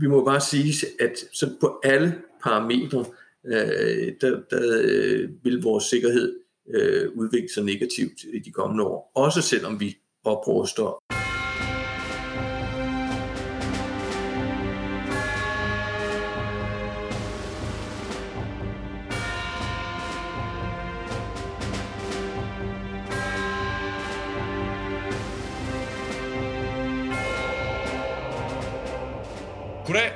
vi må bare sige, at så på alle parametre, øh, der, der øh, vil vores sikkerhed øh, udvikle sig negativt i de kommende år. Også selvom vi opruster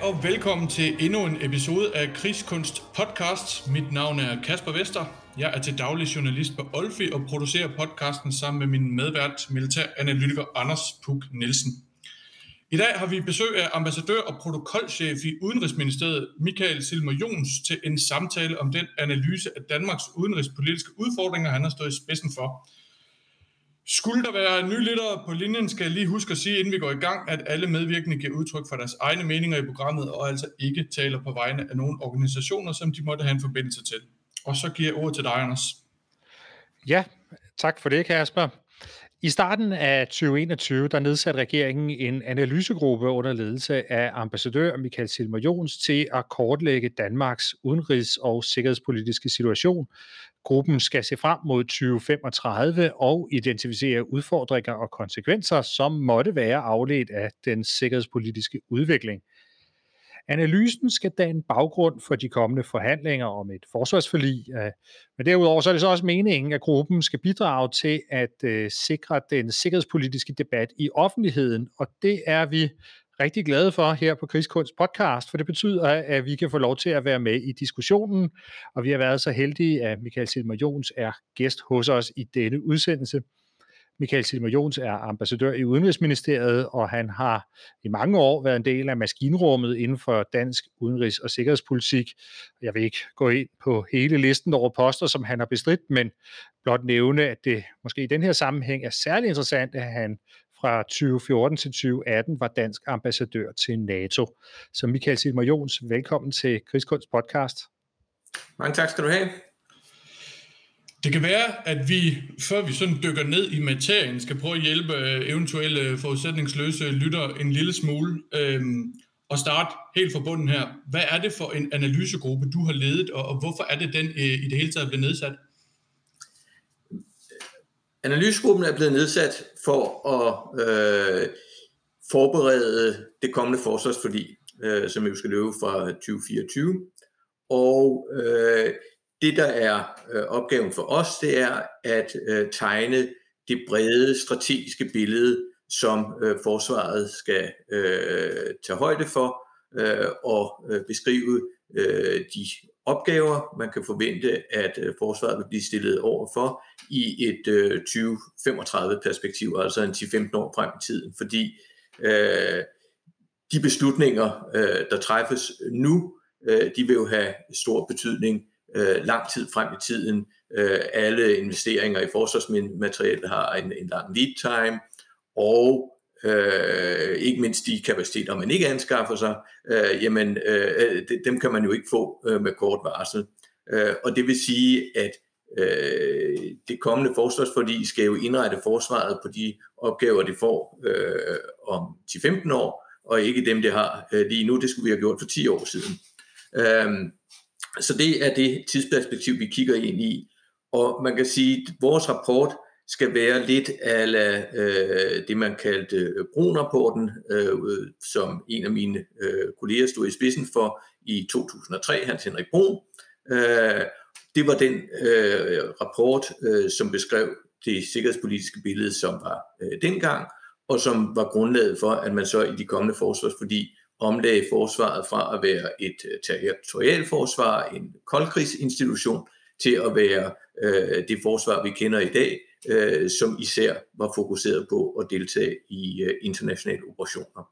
og velkommen til endnu en episode af Krigskunst Podcast. Mit navn er Kasper Vester. Jeg er til daglig journalist på Olfi og producerer podcasten sammen med min medvært, militæranalytiker Anders Puk Nielsen. I dag har vi besøg af ambassadør og protokolchef i Udenrigsministeriet, Michael Silmer Jons, til en samtale om den analyse af Danmarks udenrigspolitiske udfordringer, han har stået i spidsen for. Skulle der være nye lyttere på linjen, skal jeg lige huske at sige, inden vi går i gang, at alle medvirkende giver udtryk for deres egne meninger i programmet, og altså ikke taler på vegne af nogle organisationer, som de måtte have en forbindelse til. Og så giver jeg ordet til dig, Anders. Ja, tak for det, Kasper. I starten af 2021, der nedsatte regeringen en analysegruppe under ledelse af ambassadør Michael Silmer Jons til at kortlægge Danmarks udenrigs- og sikkerhedspolitiske situation. Gruppen skal se frem mod 2035 og identificere udfordringer og konsekvenser, som måtte være afledt af den sikkerhedspolitiske udvikling. Analysen skal danne baggrund for de kommende forhandlinger om et forsvarsforlig, øh, men derudover så er det så også meningen, at gruppen skal bidrage til at øh, sikre den sikkerhedspolitiske debat i offentligheden, og det er vi rigtig glade for her på Krigskunst podcast, for det betyder, at vi kan få lov til at være med i diskussionen, og vi har været så heldige, at Michael Silmer Jons er gæst hos os i denne udsendelse. Michael Silmer Jons er ambassadør i Udenrigsministeriet, og han har i mange år været en del af maskinrummet inden for dansk udenrigs- og sikkerhedspolitik. Jeg vil ikke gå ind på hele listen over poster, som han har bestridt, men blot nævne, at det måske i den her sammenhæng er særlig interessant, at han fra 2014 til 2018 var dansk ambassadør til NATO. Så Michael Silmer Jons, velkommen til Krigskunst podcast. Mange tak skal du have. Det kan være, at vi, før vi sådan dykker ned i materien, skal prøve at hjælpe øh, eventuelle forudsætningsløse lytter en lille smule. Øhm, og starte helt fra bunden her. Hvad er det for en analysegruppe, du har ledet, og, og hvorfor er det den øh, i det hele taget blevet nedsat? Analysegruppen er blevet nedsat for at øh, forberede det kommende forsvarsforlig, øh, som jo skal løbe fra 2024. Og øh, det, der er øh, opgaven for os, det er at øh, tegne det brede strategiske billede, som øh, forsvaret skal øh, tage højde for øh, og øh, beskrive øh, de opgaver, man kan forvente, at øh, forsvaret vil blive stillet over for i et øh, 2035-perspektiv, altså en 10-15 år frem i tiden, fordi øh, de beslutninger, øh, der træffes nu, øh, de vil jo have stor betydning øh, lang tid frem i tiden. Øh, alle investeringer i forsvarsmateriel har en, en lang lead time, og øh, ikke mindst de kapaciteter, man ikke anskaffer sig, øh, jamen øh, dem kan man jo ikke få øh, med kort varsel. Øh, og det vil sige, at øh, det kommende forsvarsforlig skal jo indrette forsvaret på de opgaver, det får øh, om 10-15 år, og ikke dem, det har øh, lige nu. Det skulle vi have gjort for 10 år siden. Øh, så det er det tidsperspektiv, vi kigger ind i. Og man kan sige, at vores rapport skal være lidt af øh, det, man kaldte øh, Brun-rapporten, øh, som en af mine øh, kolleger stod i spidsen for i 2003, Hans Henrik Brun. Øh, det var den øh, rapport, øh, som beskrev det sikkerhedspolitiske billede, som var øh, dengang, og som var grundlaget for, at man så i de kommende forsvarsforlig omlagde forsvaret fra at være et øh, territorialforsvar, en koldkrigsinstitution, til at være øh, det forsvar, vi kender i dag, øh, som især var fokuseret på at deltage i øh, internationale operationer.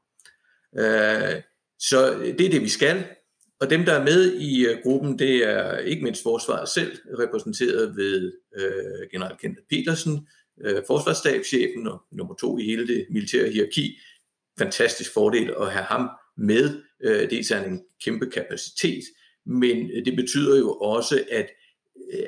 Øh, så det er det, vi skal. Og dem, der er med i øh, gruppen, det er ikke mindst forsvaret selv, repræsenteret ved øh, general Kenneth Petersen, øh, forsvarsstabschefen og nummer to i hele det militære hierarki. Fantastisk fordel at have ham med. Øh, dels er han en kæmpe kapacitet, men øh, det betyder jo også, at øh,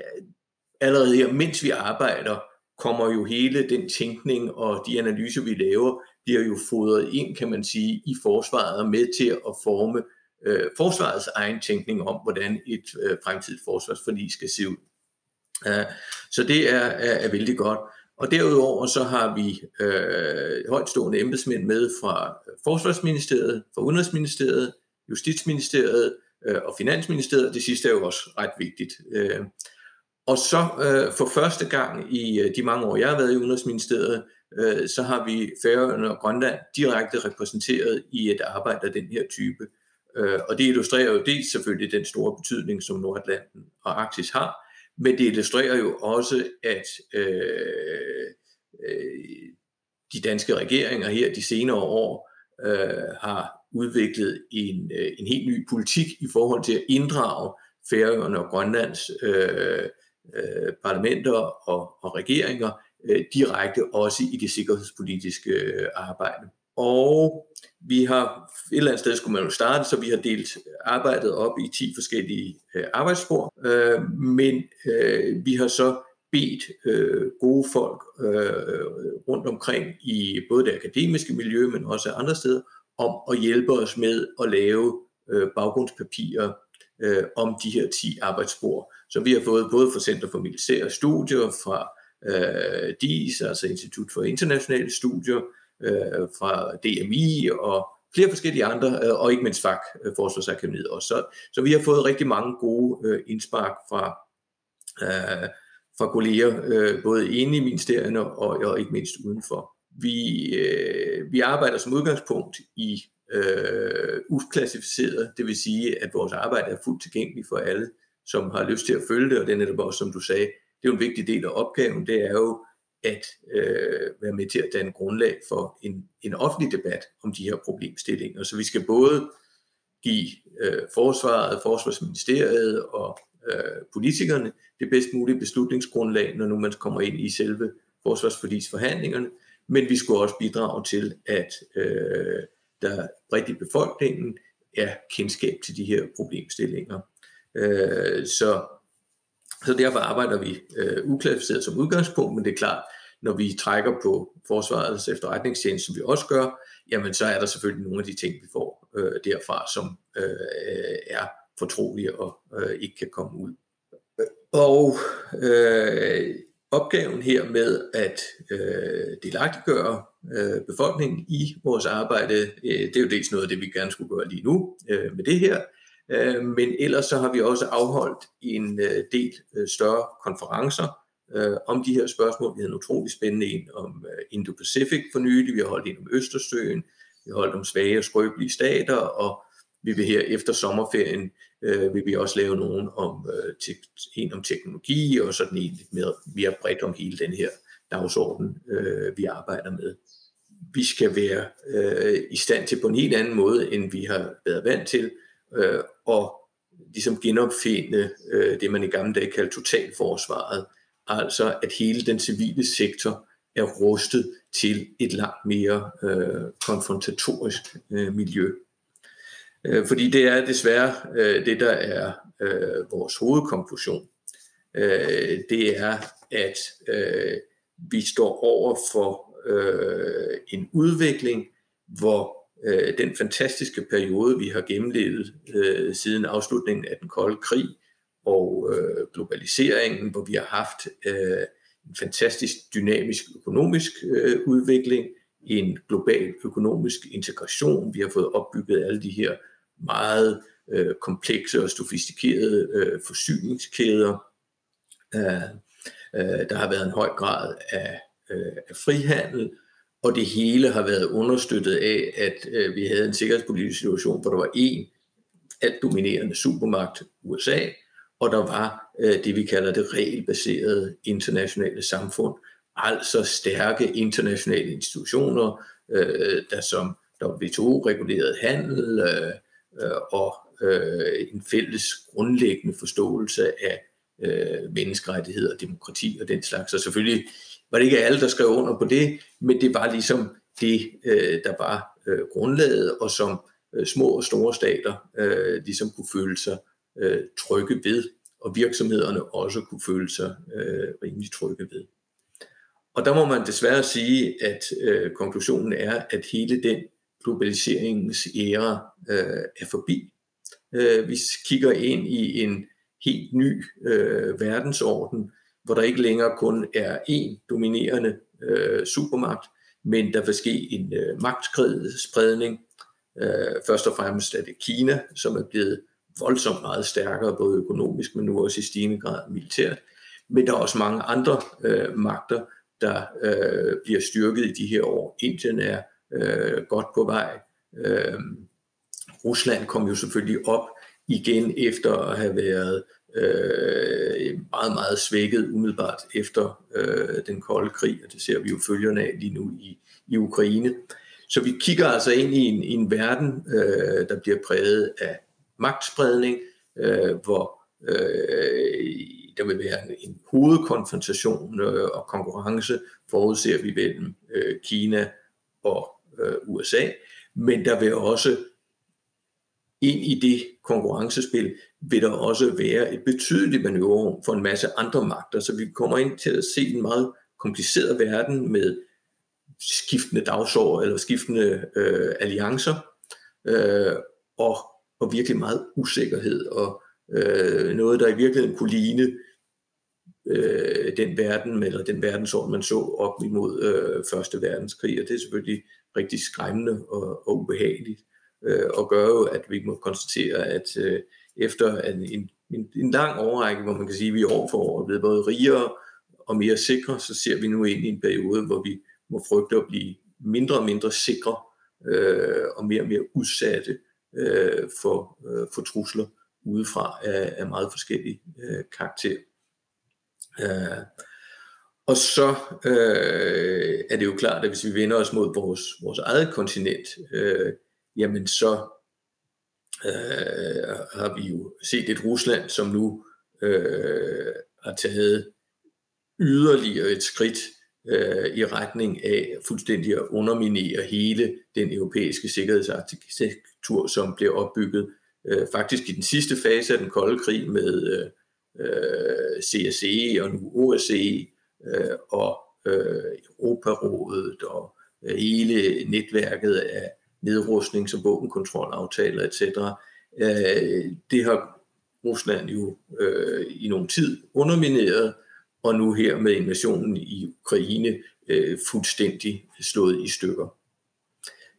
allerede her, mens vi arbejder, kommer jo hele den tænkning og de analyser, vi laver, bliver jo fodret ind, kan man sige, i forsvaret og med til at forme øh, forsvarets egen tænkning om, hvordan et øh, fremtidigt forsvarsforlig skal se ud. Uh, så det er, er, er vældig godt. Og derudover så har vi øh, højtstående embedsmænd med fra øh, Forsvarsministeriet, fra Udenrigsministeriet, Justitsministeriet øh, og Finansministeriet. Det sidste er jo også ret vigtigt. Øh, og så øh, for første gang i øh, de mange år, jeg har været i Udenrigsministeriet, øh, så har vi Færøerne og Grønland direkte repræsenteret i et arbejde af den her type. Øh, og det illustrerer jo dels selvfølgelig den store betydning, som Nordatlanten og Arktis har, men det illustrerer jo også, at øh, øh, de danske regeringer her de senere år øh, har udviklet en, øh, en helt ny politik i forhold til at inddrage Færøerne og Grønlands øh, øh, parlamenter og, og regeringer øh, direkte også i det sikkerhedspolitiske øh, arbejde. Og vi har et eller andet sted skulle man jo starte, så vi har delt arbejdet op i 10 forskellige øh, arbejdsspor, øh, men øh, vi har så bedt øh, gode folk øh, rundt omkring i både det akademiske miljø, men også andre steder, om at hjælpe os med at lave øh, baggrundspapirer øh, om de her 10 arbejdsspor. Så vi har fået både fra Center for Militære Studier, fra øh, DIS, altså Institut for Internationale Studier, øh, fra DMI og flere forskellige andre, øh, og ikke mindst FAK, øh, Forsvarsakademiet også. Så, så vi har fået rigtig mange gode øh, indspark fra, øh, fra kolleger, øh, både inde i ministerierne og, og ikke mindst udenfor. Vi, øh, vi arbejder som udgangspunkt i øh, uklassificeret, det vil sige, at vores arbejde er fuldt tilgængeligt for alle, som har lyst til at følge det, og det er netop også, som du sagde, det er jo en vigtig del af opgaven, det er jo at øh, være med til at danne grundlag for en, en offentlig debat om de her problemstillinger. Så vi skal både give øh, forsvaret, forsvarsministeriet og øh, politikerne det bedst mulige beslutningsgrundlag, når nu man kommer ind i selve forsvarsforlisforhandlingerne, men vi skulle også bidrage til, at øh, der bredt i befolkningen er kendskab til de her problemstillinger. Øh, så, så derfor arbejder vi øh, uklassificeret som udgangspunkt, men det er klart, når vi trækker på forsvarets efterretningstjeneste, som vi også gør, jamen så er der selvfølgelig nogle af de ting, vi får øh, derfra, som øh, er fortrolige og øh, ikke kan komme ud. Og øh, opgaven her med at øh, delagtiggøre øh, befolkningen i vores arbejde, øh, det er jo dels noget af det, vi gerne skulle gøre lige nu øh, med det her, øh, men ellers så har vi også afholdt en øh, del øh, større konferencer øh, om de her spørgsmål. Vi havde en utrolig spændende en om øh, Indo-Pacific for nylig, vi har holdt en om Østersøen, vi har holdt om svage og skrøbelige stater, og vi vil her efter sommerferien, øh, vil vi også lave nogen om, øh, te- en om teknologi, og sådan en lidt mere, mere bredt om hele den her dagsorden, øh, vi arbejder med. Vi skal være øh, i stand til på en helt anden måde, end vi har været vant til, øh, og ligesom genopfinde øh, det, man i gamle dage kaldte totalforsvaret, altså at hele den civile sektor er rustet til et langt mere øh, konfrontatorisk øh, miljø. Øh, fordi det er desværre øh, det, der er øh, vores hovedkonklusion. Øh, det er, at øh, vi står over for øh, en udvikling, hvor øh, den fantastiske periode, vi har gennemlevet øh, siden afslutningen af den kolde krig, og øh, globaliseringen, hvor vi har haft øh, en fantastisk dynamisk økonomisk øh, udvikling, en global økonomisk integration. Vi har fået opbygget alle de her meget øh, komplekse og sofistikerede øh, forsyningskæder. Øh, øh, der har været en høj grad af, øh, af frihandel, og det hele har været understøttet af, at øh, vi havde en sikkerhedspolitisk situation, hvor der var en alt dominerende supermagt, USA, og der var øh, det, vi kalder det regelbaserede internationale samfund, altså stærke internationale institutioner, øh, der som der WTO regulerede handel øh, øh, og øh, en fælles grundlæggende forståelse af øh, menneskerettigheder, demokrati og den slags. Og selvfølgelig var det ikke alle, der skrev under på det, men det var ligesom det, øh, der var øh, grundlaget, og som øh, små og store stater øh, ligesom kunne føle sig øh, trygge ved, og virksomhederne også kunne føle sig øh, rimelig trygge ved. og der må man desværre sige, at øh, konklusionen er, at hele den globaliseringens æra øh, er forbi. Øh, vi kigger ind i en helt ny øh, verdensorden, hvor der ikke længere kun er én dominerende øh, supermagt, men der vil ske en øh, magtspredning. Øh, først og fremmest er det Kina, som er blevet voldsomt meget stærkere, både økonomisk, men nu også i stigende grad militært. Men der er også mange andre øh, magter, der øh, bliver styrket i de her år. Indien er øh, godt på vej. Øh, Rusland kom jo selvfølgelig op igen efter at have været øh, meget, meget svækket umiddelbart efter øh, den kolde krig, og det ser vi jo følgerne af lige nu i, i Ukraine. Så vi kigger altså ind i en, i en verden, øh, der bliver præget af magtspredning, øh, hvor øh, der vil være en hovedkonfrontation øh, og konkurrence, forudser vi mellem øh, Kina og øh, USA, men der vil også ind i det konkurrencespil vil der også være et betydeligt manøvrerum for en masse andre magter, så vi kommer ind til at se en meget kompliceret verden med skiftende dagsår eller skiftende øh, alliancer øh, og, og virkelig meget usikkerhed og øh, noget, der i virkeligheden kunne ligne øh, den verden, eller den verdensorden, man så op imod øh, Første Verdenskrig, og det er selvfølgelig rigtig skræmmende og, og ubehageligt, øh, og gør jo, at vi må konstatere, at øh, efter en, en, en, en lang overrække, hvor man kan sige, at vi år for år er blevet både rigere og mere sikre, så ser vi nu ind i en periode, hvor vi må frygte at blive mindre og mindre sikre øh, og mere og mere udsatte øh, for, øh, for trusler udefra af, af meget forskellige øh, karakterer. Øh, og så øh, er det jo klart, at hvis vi vender os mod vores, vores eget kontinent, øh, jamen så øh, har vi jo set et Rusland, som nu øh, har taget yderligere et skridt øh, i retning af fuldstændig at underminere hele den europæiske sikkerhedsarkitektur, som blev opbygget øh, faktisk i den sidste fase af den kolde krig med øh, CSE og nu OSCE øh, og øh, Europarådet og øh, hele netværket af nedrustning som våbenkontrolaftaler etc. Øh, det har Rusland jo øh, i nogen tid undermineret, og nu her med invasionen i Ukraine øh, fuldstændig slået i stykker.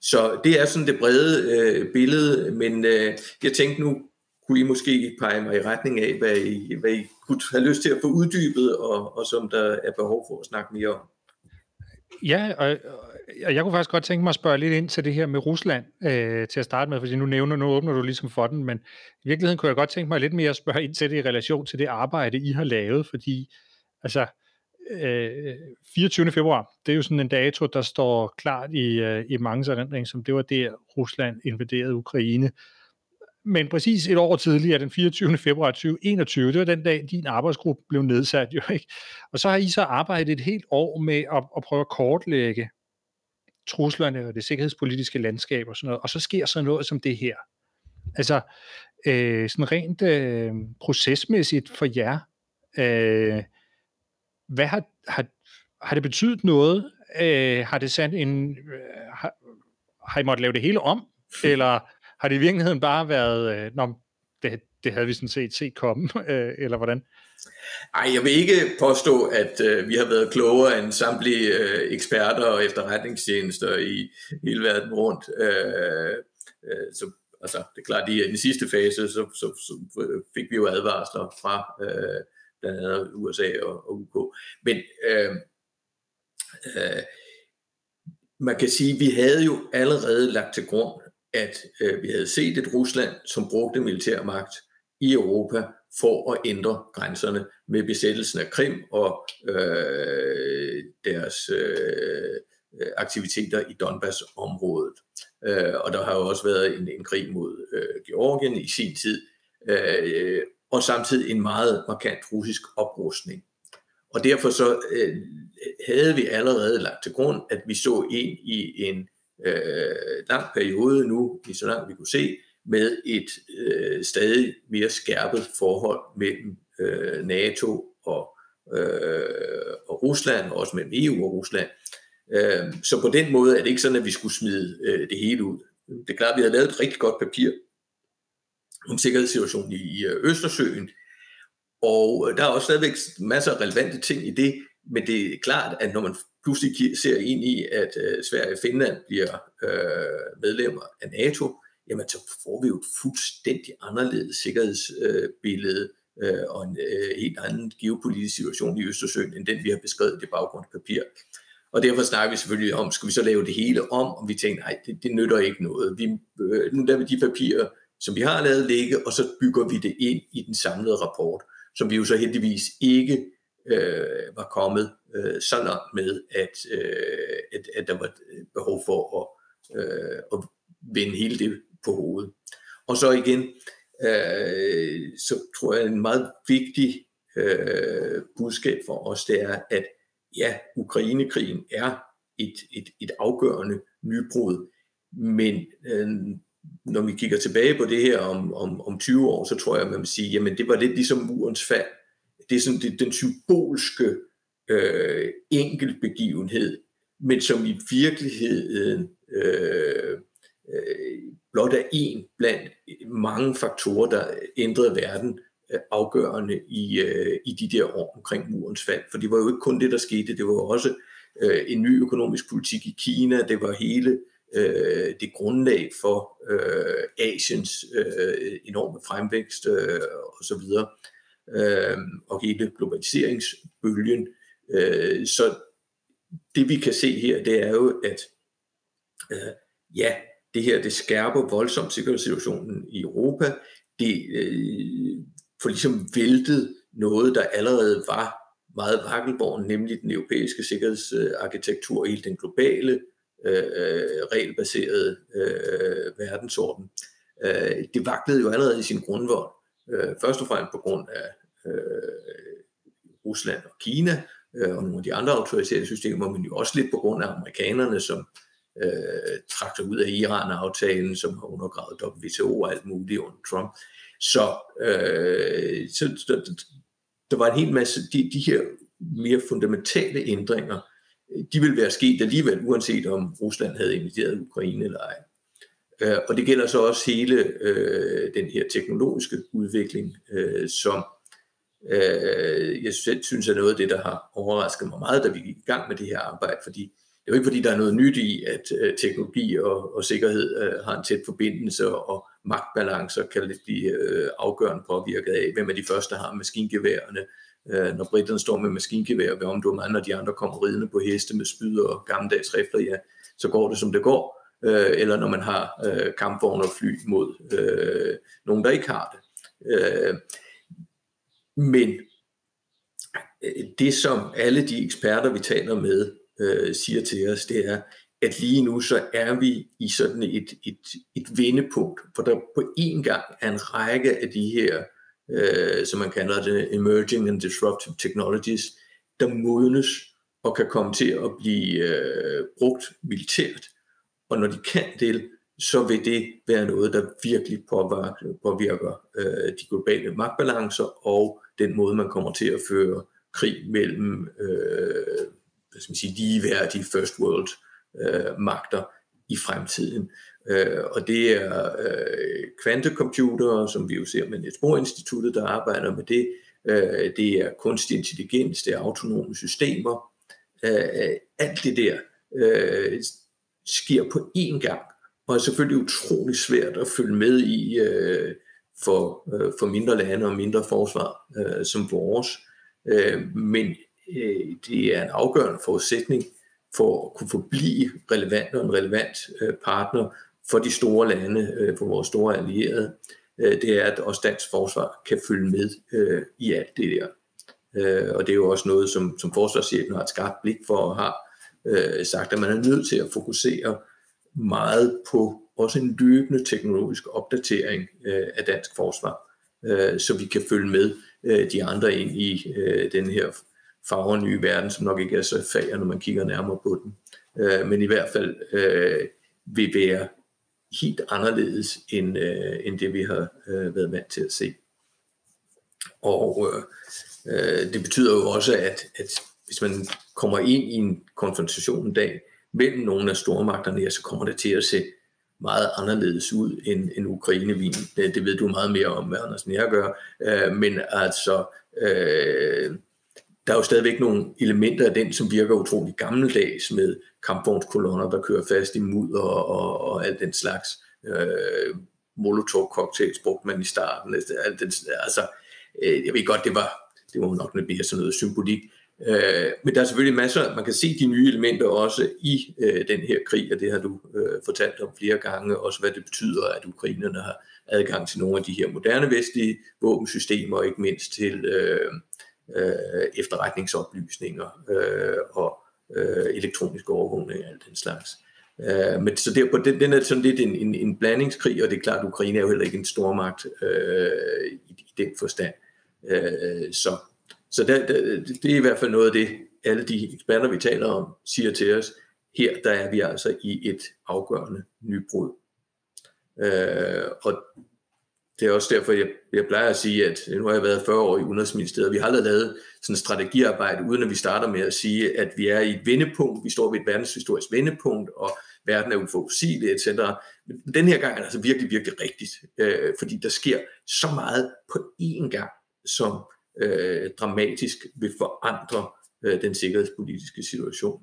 Så det er sådan det brede øh, billede, men øh, jeg tænkte nu kunne I måske pege mig i retning af, hvad I, hvad I kunne have lyst til at få uddybet, og, og som der er behov for at snakke mere om. Ja, og, og jeg kunne faktisk godt tænke mig at spørge lidt ind til det her med Rusland øh, til at starte med, fordi nu nævner nu åbner du ligesom for den, men i virkeligheden kunne jeg godt tænke mig lidt mere at spørge ind til det i relation til det arbejde, I har lavet, fordi altså øh, 24. februar, det er jo sådan en dato, der står klart i, øh, i mange erindring, som det var der, Rusland invaderede Ukraine. Men præcis et år tidligere, den 24. februar 2021, det var den dag, din arbejdsgruppe blev nedsat. Jo, ikke? Og så har I så arbejdet et helt år med at, at prøve at kortlægge truslerne og det sikkerhedspolitiske landskab og sådan noget. Og så sker så noget som det her. Altså, øh, sådan rent øh, procesmæssigt for jer, øh, hvad har, har, har det betydet noget? Øh, har det sat en... Øh, har, har I måttet lave det hele om? Eller har det i virkeligheden bare været, øh, nå, det, det havde vi sådan set set komme, øh, eller hvordan? Ej, jeg vil ikke påstå, at øh, vi har været klogere end samtlige øh, eksperter og efterretningstjenester i hele verden rundt. Øh, øh, så altså, det er klart, at i den sidste fase, så, så, så fik vi jo advarsler fra øh, blandt andet USA og, og UK. Men øh, øh, man kan sige, at vi havde jo allerede lagt til grund, at øh, vi havde set et Rusland, som brugte militær magt i Europa for at ændre grænserne med besættelsen af Krim og øh, deres øh, aktiviteter i Donbass-området. Øh, og der har jo også været en, en krig mod øh, Georgien i sin tid, øh, og samtidig en meget markant russisk oprustning. Og derfor så øh, havde vi allerede lagt til grund, at vi så ind i en øh, lang periode nu, i så langt vi kunne se, med et øh, stadig mere skærpet forhold mellem øh, NATO og, øh, og Rusland, og også mellem EU og Rusland. Øh, så på den måde er det ikke sådan, at vi skulle smide øh, det hele ud. Det er klart, at vi havde lavet et rigtig godt papir om sikkerhedssituationen i i øh, Østersøen, og øh, der er også stadigvæk masser af relevante ting i det, men det er klart, at når man pludselig ser ind i, at øh, Sverige og Finland bliver øh, medlemmer af NATO, jamen så får vi jo et fuldstændig anderledes sikkerhedsbillede øh, og en øh, helt anden geopolitisk situation i Østersøen, end den vi har beskrevet i det baggrundspapir. Og derfor snakker vi selvfølgelig om, skal vi så lave det hele om, og vi tænker, nej, det, det nytter ikke noget. Vi, øh, nu lader vi de papirer, som vi har lavet ligge, og så bygger vi det ind i den samlede rapport, som vi jo så heldigvis ikke øh, var kommet øh, så langt med, at, øh, at, at der var behov for at, øh, at vende hele det på hovedet. Og så igen, øh, så tror jeg, en meget vigtig øh, budskab for os, det er, at ja, Ukrainekrigen er et, et, et afgørende nybrud, men øh, når vi kigger tilbage på det her om, om, om 20 år, så tror jeg, man vil sige, jamen det var lidt ligesom murens fald. Det er sådan det, den symbolske øh, enkeltbegivenhed, men som i virkeligheden øh, øh, blot er en blandt mange faktorer, der ændrede verden øh, afgørende i, øh, i de der år omkring murens fald. For det var jo ikke kun det, der skete, det var også øh, en ny økonomisk politik i Kina, det var hele øh, det grundlag for øh, Asiens øh, enorme fremvækst øh, osv., øh, og hele globaliseringsbølgen. Øh, så det vi kan se her, det er jo, at øh, ja, det her det skærper voldsomt sikkerhedssituationen i Europa. Det øh, får ligesom væltet noget, der allerede var meget vakkelborn, nemlig den europæiske sikkerhedsarkitektur i den globale øh, øh, regelbaserede øh, verdensorden. Øh, det vaklede jo allerede i sin grundvold. Øh, først og fremmest på grund af øh, Rusland og Kina øh, og nogle af de andre autoritære systemer, men jo også lidt på grund af amerikanerne, som øh, trak sig ud af Iran-aftalen, som har undergravet WTO og alt muligt under Trump. Så, øh, så der, der var en hel masse, de, de her mere fundamentale ændringer, de vil være sket alligevel, uanset om Rusland havde inviteret Ukraine eller ej. Øh, og det gælder så også hele øh, den her teknologiske udvikling, øh, som øh, jeg selv synes er noget af det, der har overrasket mig meget, da vi gik i gang med det her arbejde, fordi det er jo ikke fordi, der er noget nyt i, at øh, teknologi og, og sikkerhed øh, har en tæt forbindelse, og magtbalancer kan lidt blive øh, afgørende påvirket af, hvem er de første, der har maskingeværerne, øh, når britterne står med maskingevær ved omdommen, når de andre kommer ridende på heste med spyd og gammeldags rifler, ja, så går det som det går. Øh, eller når man har øh, kampvogne og fly mod øh, nogen, der ikke har det. Øh, men øh, det, som alle de eksperter, vi taler med, øh, siger til os, det er, at lige nu så er vi i sådan et, et, et vendepunkt, for der på en gang er en række af de her øh, som man kalder det, emerging and disruptive technologies, der modnes og kan komme til at blive øh, brugt militært. Og når de kan det, så vil det være noget, der virkelig påvirker, påvirker øh, de globale magtbalancer og den måde, man kommer til at føre krig mellem øh, skal man sige, ligeværdige first world øh, magter i fremtiden. Øh, og det er øh, kvantecomputere, som vi jo ser med Niels der arbejder med det. Øh, det er kunstig intelligens, det er autonome systemer. Øh, alt det der øh, sker på én gang, og er selvfølgelig utrolig svært at følge med i øh, for, øh, for mindre lande og mindre forsvar øh, som vores. Øh, men øh, det er en afgørende forudsætning for at kunne forblive relevant og en relevant øh, partner for de store lande, øh, for vores store allierede, øh, det er, at også dansk forsvar kan følge med øh, i alt det der. Øh, og det er jo også noget, som, som forsvarschefen har et skarpt blik for og har øh, sagt, at man er nødt til at fokusere meget på også en løbende teknologisk opdatering øh, af dansk forsvar, øh, så vi kan følge med øh, de andre ind i øh, den her farver nye verden, som nok ikke er så fager, når man kigger nærmere på den. Øh, men i hvert fald øh, vil være helt anderledes end, øh, end det, vi har øh, været vant til at se. Og øh, øh, det betyder jo også, at, at hvis man kommer ind i en konfrontation en dag mellem nogle af stormagterne, ja, så kommer det til at se meget anderledes ud end, end Ukrainevin. Det, det ved du meget mere om, hvad Anders jeg gør. Øh, men altså, øh, der er jo stadigvæk nogle elementer af den, som virker utrolig gammeldags med kampvognskolonner, der kører fast i mudder og, og, og alt den slags. Øh, Molotov-cocktails brugte man i starten. Alt den, altså, øh, jeg ved godt, det var, det var nok lidt mere sådan noget symbolik. Øh, men der er selvfølgelig masser, man kan se de nye elementer også i øh, den her krig, og det har du øh, fortalt om flere gange, også hvad det betyder, at ukrainerne har adgang til nogle af de her moderne vestlige våbensystemer, og ikke mindst til øh, øh, efterretningsoplysninger øh, og øh, elektronisk overvågning og alt den slags. Øh, men så derpå, den, den er sådan lidt en, en, en blandingskrig, og det er klart, at Ukraine er jo heller ikke en stormagt øh, i, i den forstand. Øh, så så der, der, det er i hvert fald noget af det, alle de eksperter, vi taler om, siger til os. Her der er vi altså i et afgørende nybrud. Øh, og det er også derfor, jeg, jeg plejer at sige, at nu har jeg været 40 år i Udenrigsministeriet, vi har aldrig lavet sådan et strategiarbejde, uden at vi starter med at sige, at vi er i et vendepunkt, vi står ved et verdenshistorisk vendepunkt, og verden er uforudsigelig, etc. Men den her gang er det altså virkelig, virkelig rigtigt, øh, fordi der sker så meget på én gang, som øh, dramatisk vil forandre øh, den sikkerhedspolitiske situation.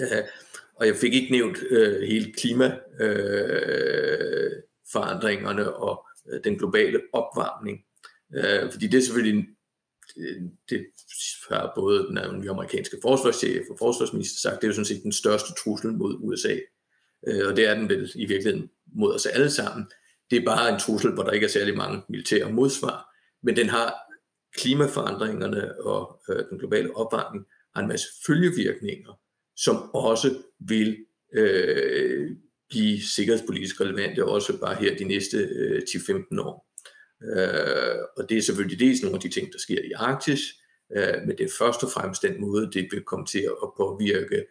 Øh, og jeg fik ikke nævnt øh, hele klimaforandringerne øh, og Øh, den globale opvarmning, øh, fordi det er selvfølgelig det, øh, det har både den øh, amerikanske forsvarschef og forsvarsminister sagt, det er jo sådan set den største trussel mod USA. Øh, og det er den vel i virkeligheden mod os alle sammen. Det er bare en trussel, hvor der ikke er særlig mange militære modsvar, men den har klimaforandringerne og øh, den globale opvarmning har en masse følgevirkninger, som også vil øh, blive sikkerhedspolitisk relevante, også bare her de næste øh, 10-15 år. Øh, og det er selvfølgelig dels nogle af de ting, der sker i Arktis, øh, men det er først og fremmest den måde, det vil komme til at påvirke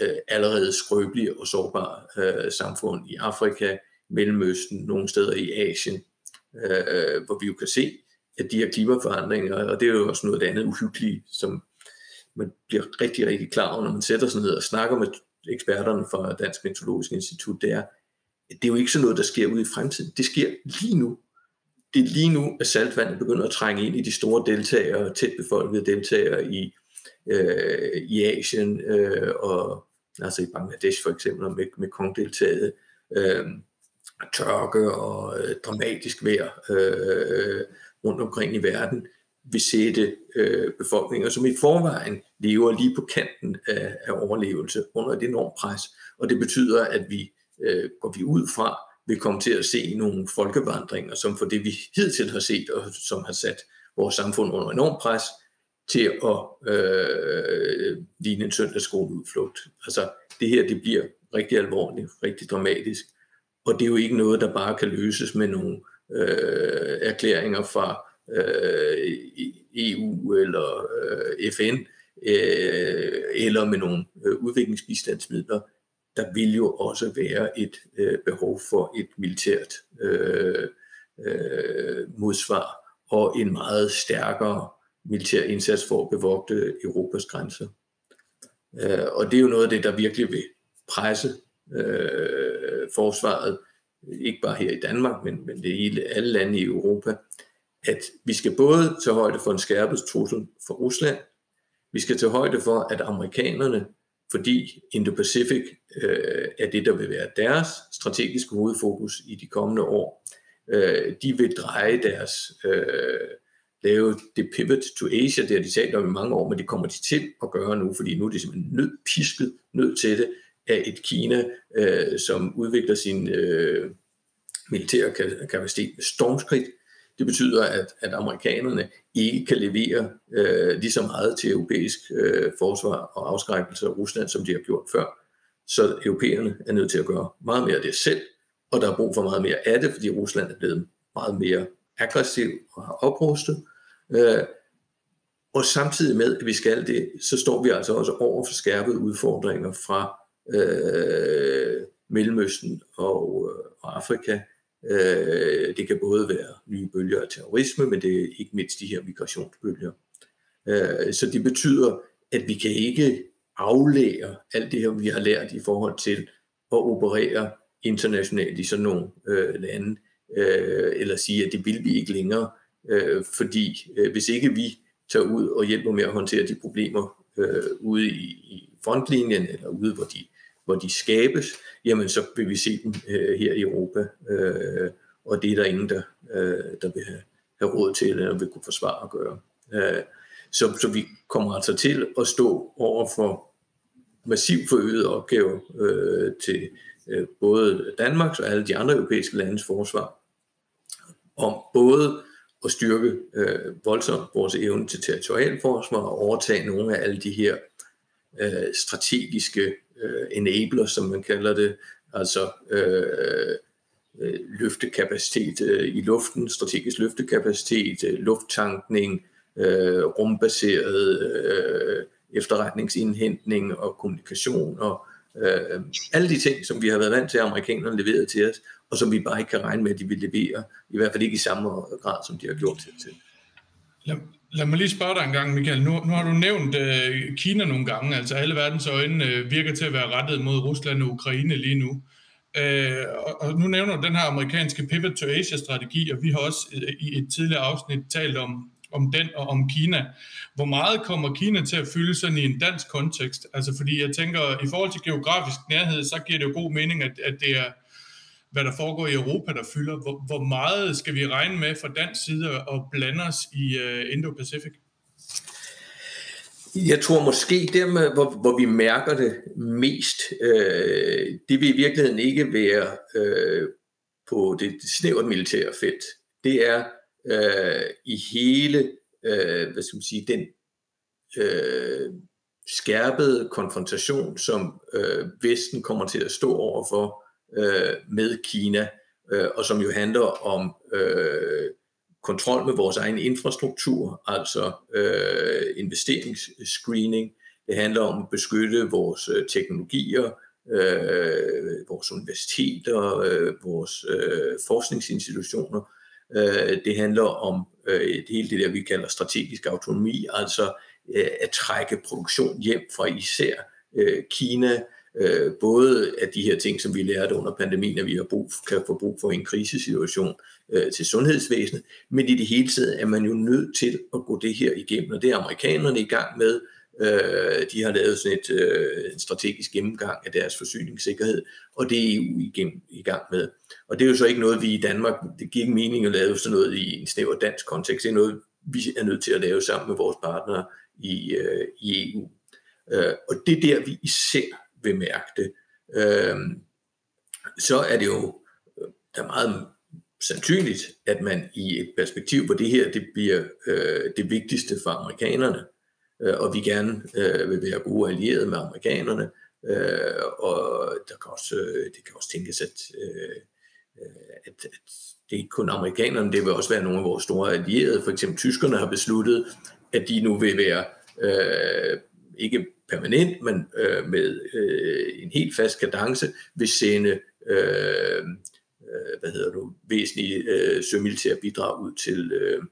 øh, allerede skrøbelige og sårbare øh, samfund i Afrika, Mellemøsten, nogle steder i Asien, øh, hvor vi jo kan se, at de her klimaforandringer, og det er jo også noget andet uhyggeligt, som man bliver rigtig, rigtig klar over, når man sætter sig ned og snakker med eksperterne fra Dansk Meteorologisk Institut, det er, at det er jo ikke sådan noget, der sker ude i fremtiden. Det sker lige nu. Det er lige nu, at saltvandet begynder at trænge ind i de store deltagere, tæt befolkede deltagere i, øh, i Asien, øh, og altså i Bangladesh for eksempel, med, med kongdeltaget, øh, tørke og øh, dramatisk vejr, øh, rundt omkring i verden vil sætte øh, befolkninger, som i forvejen lever lige på kanten af, af overlevelse under et enormt pres. Og det betyder, at vi øh, går vi ud fra, vil komme til at se nogle folkevandringer, som for det vi hidtil har set, og som har sat vores samfund under enormt pres, til at øh, ligne en søndagsskoleudflugt. Altså det her, det bliver rigtig alvorligt, rigtig dramatisk, og det er jo ikke noget, der bare kan løses med nogle øh, erklæringer fra øh, EU eller øh, FN, øh, eller med nogle øh, udviklingsbistandsmidler, der vil jo også være et øh, behov for et militært øh, øh, modsvar og en meget stærkere militær indsats for at bevogte Europas grænser. Øh, og det er jo noget af det, der virkelig vil presse øh, forsvaret ikke bare her i Danmark, men, men det hele alle lande i Europa, at vi skal både tage højde for en skærpet trussel for Rusland, vi skal tage højde for, at amerikanerne, fordi Indo-Pacific øh, er det, der vil være deres strategiske hovedfokus i de kommende år, øh, de vil dreje deres, øh, lave det pivot to Asia, det har de talt om i mange år, men det kommer de til at gøre nu, fordi nu er de simpelthen nødt, pisket, nødt til det, af et Kina, øh, som udvikler sin øh, militære kapacitet med stormskridt. Det betyder, at, at amerikanerne ikke kan levere øh, lige så meget til europæisk øh, forsvar og afskrækkelse af Rusland, som de har gjort før. Så europæerne er nødt til at gøre meget mere af det selv, og der er brug for meget mere af det, fordi Rusland er blevet meget mere aggressiv og har oprustet. Øh, og samtidig med, at vi skal det, så står vi altså også over for skærpede udfordringer fra øh, Mellemøsten og, øh, og Afrika. Øh, det kan både være nye bølger af terrorisme, men det er ikke mindst de her migrationsbølger. Øh, så det betyder, at vi kan ikke aflære alt det her, vi har lært i forhold til at operere internationalt i sådan nogle øh, lande, øh, eller sige, at det vil vi ikke længere, øh, fordi øh, hvis ikke vi tager ud og hjælper med at håndtere de problemer øh, ude i, i frontlinjen, eller ude, hvor de, hvor de skabes, jamen så vil vi se dem øh, her i Europa, øh, og det er der ingen, der, øh, der vil have, have råd til, eller vil kunne forsvare at gøre. Øh, så, så vi kommer altså til at stå over for massivt forøget opgave øh, til øh, både Danmarks og alle de andre europæiske landes forsvar, om både at styrke øh, voldsomt vores evne til territorialforsvar og overtage nogle af alle de her øh, strategiske øh, enabler, som man kalder det, altså øh, øh, løftekapacitet øh, i luften, strategisk løftekapacitet, øh, lufttankning, øh, rumbaseret øh, efterretningsindhentning og kommunikation og øh, alle de ting, som vi har været vant til, at amerikanerne leverede til os, og som vi bare ikke kan regne med, at de vil levere, i hvert fald ikke i samme grad, som de har gjort til. til. Lad, lad mig lige spørge dig en gang, Michael. Nu, nu har du nævnt øh, Kina nogle gange, altså alle verdens øjne øh, virker til at være rettet mod Rusland og Ukraine lige nu. Øh, og, og nu nævner du den her amerikanske Pivot to Asia-strategi, og vi har også øh, i et tidligere afsnit talt om, om den og om Kina. Hvor meget kommer Kina til at fylde sådan i en dansk kontekst? Altså fordi jeg tænker, i forhold til geografisk nærhed, så giver det jo god mening, at, at det er hvad der foregår i Europa, der fylder. Hvor, hvor meget skal vi regne med fra dansk side at blande os i uh, Indo-Pacific? Jeg tror måske der, med, hvor, hvor vi mærker det mest, øh, det vil i virkeligheden ikke være øh, på det, det snævert militære felt. Det er øh, i hele, øh, hvad skal man sige, den øh, skærpede konfrontation, som øh, Vesten kommer til at stå overfor øh, med Kina, øh, og som jo handler om øh, kontrol med vores egen infrastruktur, altså øh, investeringsscreening. Det handler om at beskytte vores øh, teknologier, øh, vores universiteter, øh, vores øh, forskningsinstitutioner. Øh, det handler om øh, hele det der, vi kalder strategisk autonomi, altså øh, at trække produktion hjem fra især øh, Kina, øh, både af de her ting, som vi lærte under pandemien, at vi har brug, kan få brug for en krisesituation øh, til sundhedsvæsenet, men i det hele taget er man jo nødt til at gå det her igennem, og det er amerikanerne i gang med. Øh, de har lavet sådan et, øh, en strategisk gennemgang af deres forsyningssikkerhed, og det er EU igennem, i gang med. Og det er jo så ikke noget, vi i Danmark, det giver ikke mening at lave sådan noget i en snæver dansk kontekst, det er noget, vi er nødt til at lave sammen med vores partnere i, øh, i EU. Øh, og det er der, vi især vil mærke det, øh, så er det jo øh, der er meget sandsynligt, at man i et perspektiv, hvor det her det bliver øh, det vigtigste for amerikanerne, øh, og vi gerne øh, vil være gode allierede med amerikanerne, øh, og der kan også, øh, det kan også tænkes, at, øh, øh at, at det er ikke kun amerikanerne, det vil også være nogle af vores store allierede, for eksempel tyskerne har besluttet, at de nu vil være øh, ikke permanent, men øh, med øh, en helt fast kadence, vil sende øh, øh, hvad hedder du, væsentlige øh, sømilitære bidrag ud til, øh,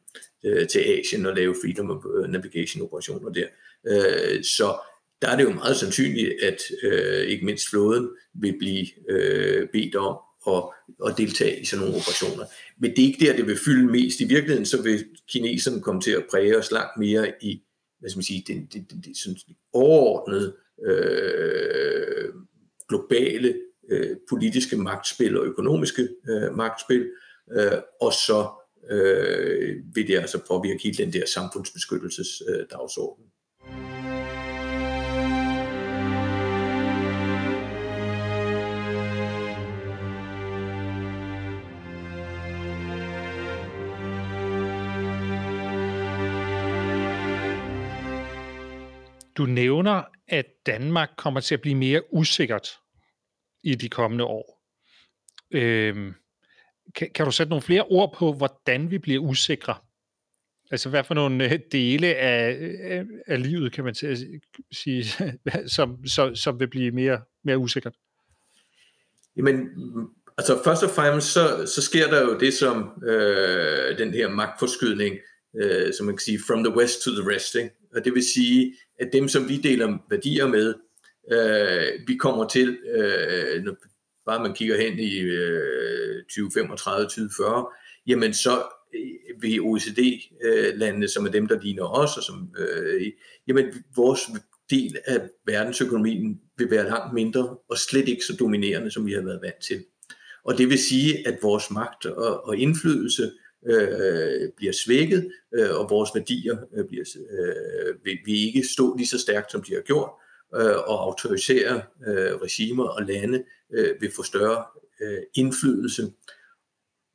øh, til Asien og lave freedom of øh, navigation operationer der. Øh, så der er det jo meget sandsynligt, at øh, ikke mindst flåden vil blive øh, bedt om at, at deltage i sådan nogle operationer. Men det er ikke der, det vil fylde mest. I virkeligheden så vil kineserne komme til at præge os langt mere i hvad skal man sige, det, det, det, den sådan overordnede øh, globale øh, politiske magtspil og økonomiske øh, magtspil, øh, og så øh, vil det altså påvirke hele den der samfundsbeskyttelsesdagsorden. Øh, dagsorden. Du nævner, at Danmark kommer til at blive mere usikkert i de kommende år. Øhm, kan, kan du sætte nogle flere ord på, hvordan vi bliver usikre? Altså hvad for nogle øh, dele af, af, af livet, kan man sige, som, som, som vil blive mere, mere usikkert? Jamen, altså først og fremmest, så, så sker der jo det som øh, den her magtforskydning, øh, som man kan sige, from the west to the rest, ikke? Og det vil sige, at dem, som vi deler værdier med, øh, vi kommer til, øh, når bare man kigger hen i øh, 2035, 2040, jamen så øh, vil OECD-landene, øh, som er dem, der ligner os, og som, øh, jamen vores del af verdensøkonomien vil være langt mindre, og slet ikke så dominerende, som vi har været vant til. Og det vil sige, at vores magt og, og indflydelse øh, bliver svækket, øh, og vores værdier øh, bliver, øh, vil, vil ikke stå lige så stærkt, som de har gjort, øh, og autorisere øh, regimer og lande øh, vil få større øh, indflydelse.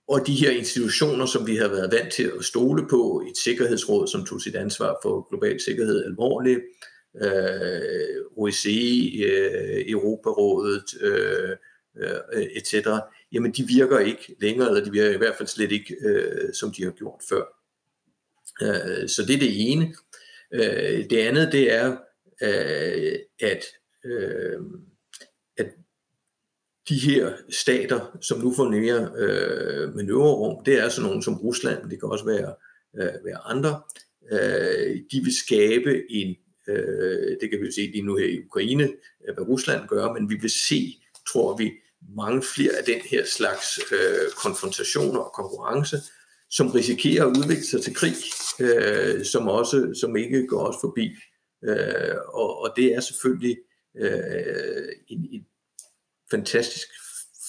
Og de her institutioner, som vi har været vant til at stole på, et sikkerhedsråd, som tog sit ansvar for global sikkerhed alvorligt, øh, OSCE, øh, Europarådet, øh, øh, etc., jamen de virker ikke længere, eller de virker i hvert fald slet ikke, øh, som de har gjort før. Øh, så det er det ene. Øh, det andet, det er, øh, at, øh, at de her stater, som nu får mere øh, manøvrerum, det er sådan nogle som Rusland, men det kan også være, øh, være andre, øh, de vil skabe en, øh, det kan vi jo se lige nu her i Ukraine, øh, hvad Rusland gør, men vi vil se, tror vi, mange flere af den her slags øh, konfrontationer og konkurrence, som risikerer at udvikle sig til krig, øh, som også som ikke går os forbi. Øh, og, og det er selvfølgelig øh, en, en fantastisk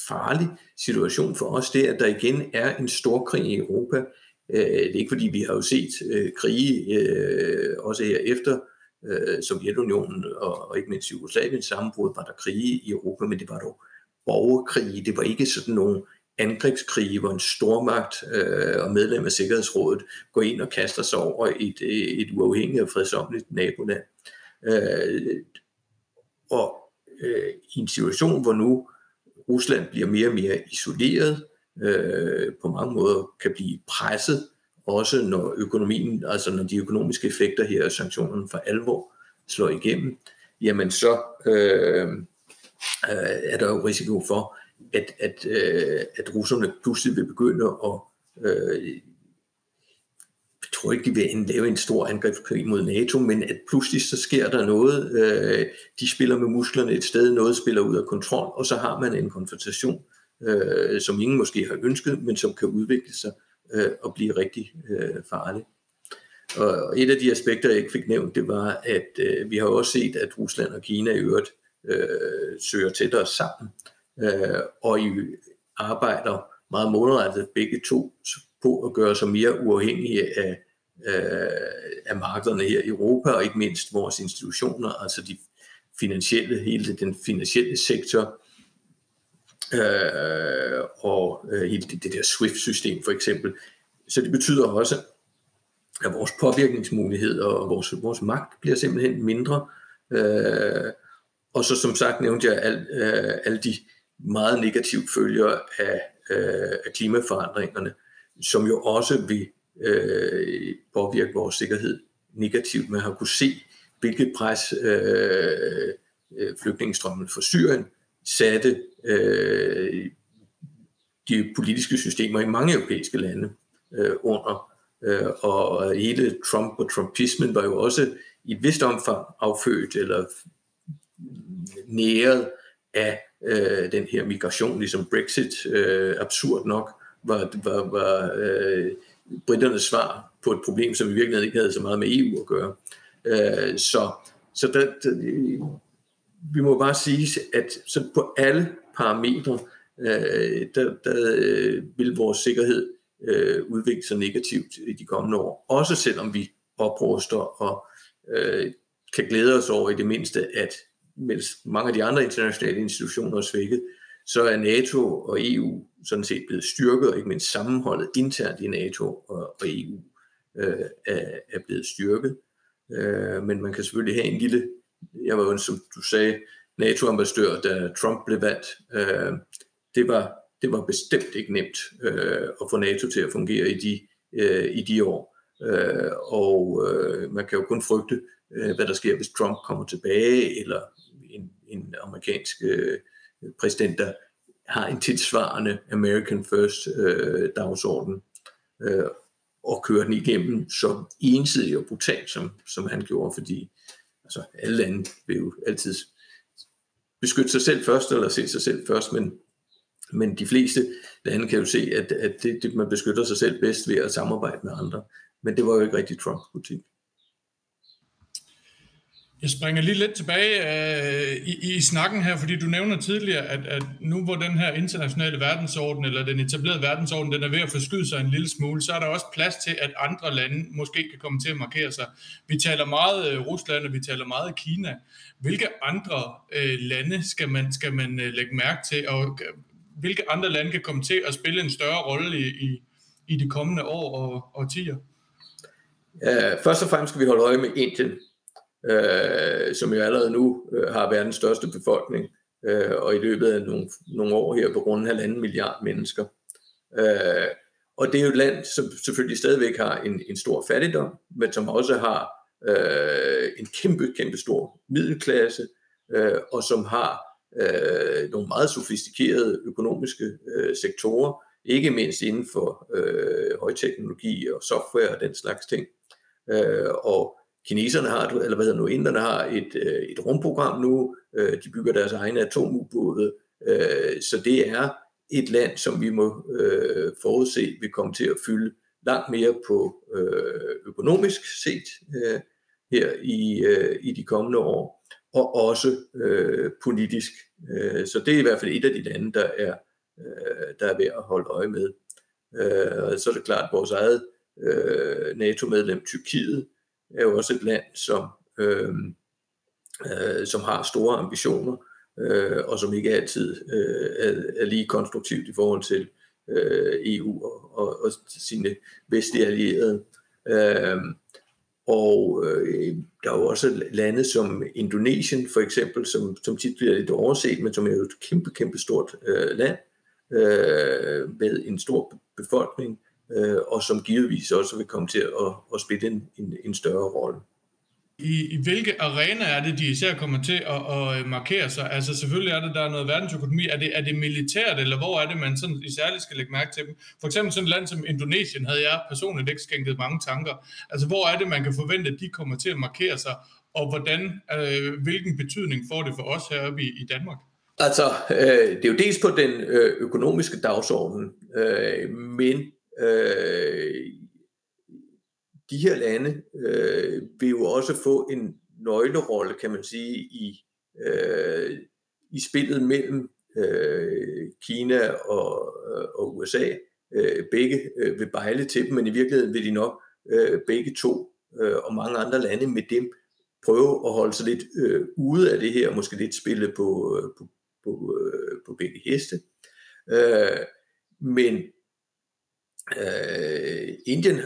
farlig situation for os, det er, at der igen er en stor krig i Europa. Øh, det er ikke fordi, vi har jo set øh, krige, øh, også her efter øh, Sovjetunionen og, og ikke mindst Jugoslaviens sammenbrud, var der krige i Europa, men det var dog borgerkrige. Det var ikke sådan nogle angrebskrige, hvor en stormagt øh, og medlem af Sikkerhedsrådet går ind og kaster sig over et, øh, et uafhængigt og fredsomligt naboland. Øh, og øh, i en situation, hvor nu Rusland bliver mere og mere isoleret, øh, på mange måder kan blive presset, også når økonomien, altså når de økonomiske effekter her af sanktionerne for alvor slår igennem, jamen så, øh, øh, er der jo risiko for, at, at, øh, at russerne pludselig vil begynde at øh, jeg tror ikke, de vil lave en stor angrebskrig mod NATO, men at pludselig så sker der noget, øh, de spiller med musklerne et sted, noget spiller ud af kontrol, og så har man en konfrontation, øh, som ingen måske har ønsket, men som kan udvikle sig øh, og blive rigtig øh, farlig. Og et af de aspekter, jeg ikke fik nævnt, det var, at øh, vi har også set, at Rusland og Kina i øvrigt øh, søger tættere sammen, øh, og I arbejder meget målrettet begge to på at gøre sig mere uafhængige af, øh, af markederne her i Europa, og ikke mindst vores institutioner, altså de finansielle, hele den finansielle sektor, øh, og øh, hele det, det der SWIFT-system for eksempel. Så det betyder også, at vores påvirkningsmuligheder og vores, vores magt bliver simpelthen mindre. Øh, og så som sagt nævnte jeg al, øh, alle de meget negative følger af, øh, af klimaforandringerne, som jo også vil øh, påvirke vores sikkerhed negativt. Man har kunne se, hvilket pres øh, øh flygtningestrømmen fra Syrien satte øh, de politiske systemer i mange europæiske lande øh, under. Øh, og hele Trump og Trumpismen var jo også i et vist omfang affødt eller næret af øh, den her migration, ligesom Brexit, øh, absurd nok, var, var, var øh, britternes svar på et problem, som i virkeligheden ikke havde så meget med EU at gøre. Øh, så så der, der, vi må bare sige, at så på alle parametre, øh, der, der øh, vil vores sikkerhed øh, udvikle sig negativt i de kommende år. Også selvom vi opruster og øh, kan glæde os over i det mindste, at mens mange af de andre internationale institutioner er svækket, så er NATO og EU sådan set blevet styrket, og ikke mindst sammenholdet internt i NATO og, og EU øh, er, er blevet styrket. Øh, men man kan selvfølgelig have en lille, jeg var jo, som du sagde, NATO-ambassadør, da Trump blev valgt. Øh, det, var, det var bestemt ikke nemt øh, at få NATO til at fungere i de, øh, i de år. Øh, og øh, man kan jo kun frygte, øh, hvad der sker, hvis Trump kommer tilbage, eller en, amerikansk øh, præsident, der har en tilsvarende American First øh, dagsorden. Øh, og kører den igennem så ensidigt og brutalt, som, som han gjorde, fordi altså, alle lande vil jo altid beskytte sig selv først, eller se sig selv først, men, men de fleste lande kan jo se, at, at det, det, man beskytter sig selv bedst ved at samarbejde med andre. Men det var jo ikke rigtig Trumps politik. Jeg springer lige lidt tilbage øh, i, i snakken her, fordi du nævner tidligere, at, at nu hvor den her internationale verdensorden, eller den etablerede verdensorden, den er ved at forskyde sig en lille smule, så er der også plads til, at andre lande måske kan komme til at markere sig. Vi taler meget øh, Rusland, og vi taler meget Kina. Hvilke andre øh, lande skal man, skal man øh, lægge mærke til, og øh, hvilke andre lande kan komme til at spille en større rolle i, i, i de kommende år og, årtier? Uh, først og fremmest skal vi holde øje med Indien øh, som jo allerede nu øh, har verdens største befolkning, øh, og i løbet af nogle, nogle år her på grund af halvanden milliard mennesker. Øh, og det er jo et land, som selvfølgelig stadigvæk har en, en stor fattigdom, men som også har øh, en kæmpe, kæmpe stor middelklasse, øh, og som har øh, nogle meget sofistikerede økonomiske øh, sektorer, ikke mindst inden for øh, højteknologi og software og den slags ting. Øh, og kineserne har, eller hvad hedder nu, inderne har et, øh, et rumprogram nu, øh, de bygger deres egne atomubåde, øh, så det er et land, som vi må øh, forudse vil komme til at fylde langt mere på øh, økonomisk set øh, her i, i de kommende år, og også politisk. så det er i hvert fald et af de lande, der er, der er værd at holde øje med. Og så er det klart, at vores eget NATO-medlem Tyrkiet er jo også et land, som, øh, øh, som har store ambitioner, øh, og som ikke altid øh, er, er lige konstruktivt i forhold til øh, EU og, og, og sine vestlige allierede. Øh, og øh, der er jo også lande som Indonesien for eksempel, som, som tit bliver lidt overset, men som er jo et kæmpe, kæmpe stort øh, land øh, med en stor befolkning, øh, og som givetvis også vil komme til at, at spille en, en, en større rolle. I, I hvilke arena er det, de især kommer til at, at markere sig? Altså selvfølgelig er det, der er noget verdensøkonomi. Er det, er det militært, eller hvor er det, man sådan i særligt skal lægge mærke til dem? For eksempel sådan et land som Indonesien havde jeg personligt ikke skænket mange tanker. Altså hvor er det, man kan forvente, at de kommer til at markere sig, og hvordan, øh, hvilken betydning får det for os heroppe i, i Danmark? Altså, øh, det er jo dels på den øh, økonomiske dagsorden, øh, men øh, de her lande øh, vil jo også få en nøglerolle, kan man sige, i, øh, i spillet mellem øh, Kina og, øh, og USA. Øh, begge øh, vil bejle til dem, men i virkeligheden vil de nok øh, begge to øh, og mange andre lande med dem prøve at holde sig lidt øh, ude af det her, måske lidt spille på, øh, på, på, øh, på begge heste. Øh, men Øh, Indien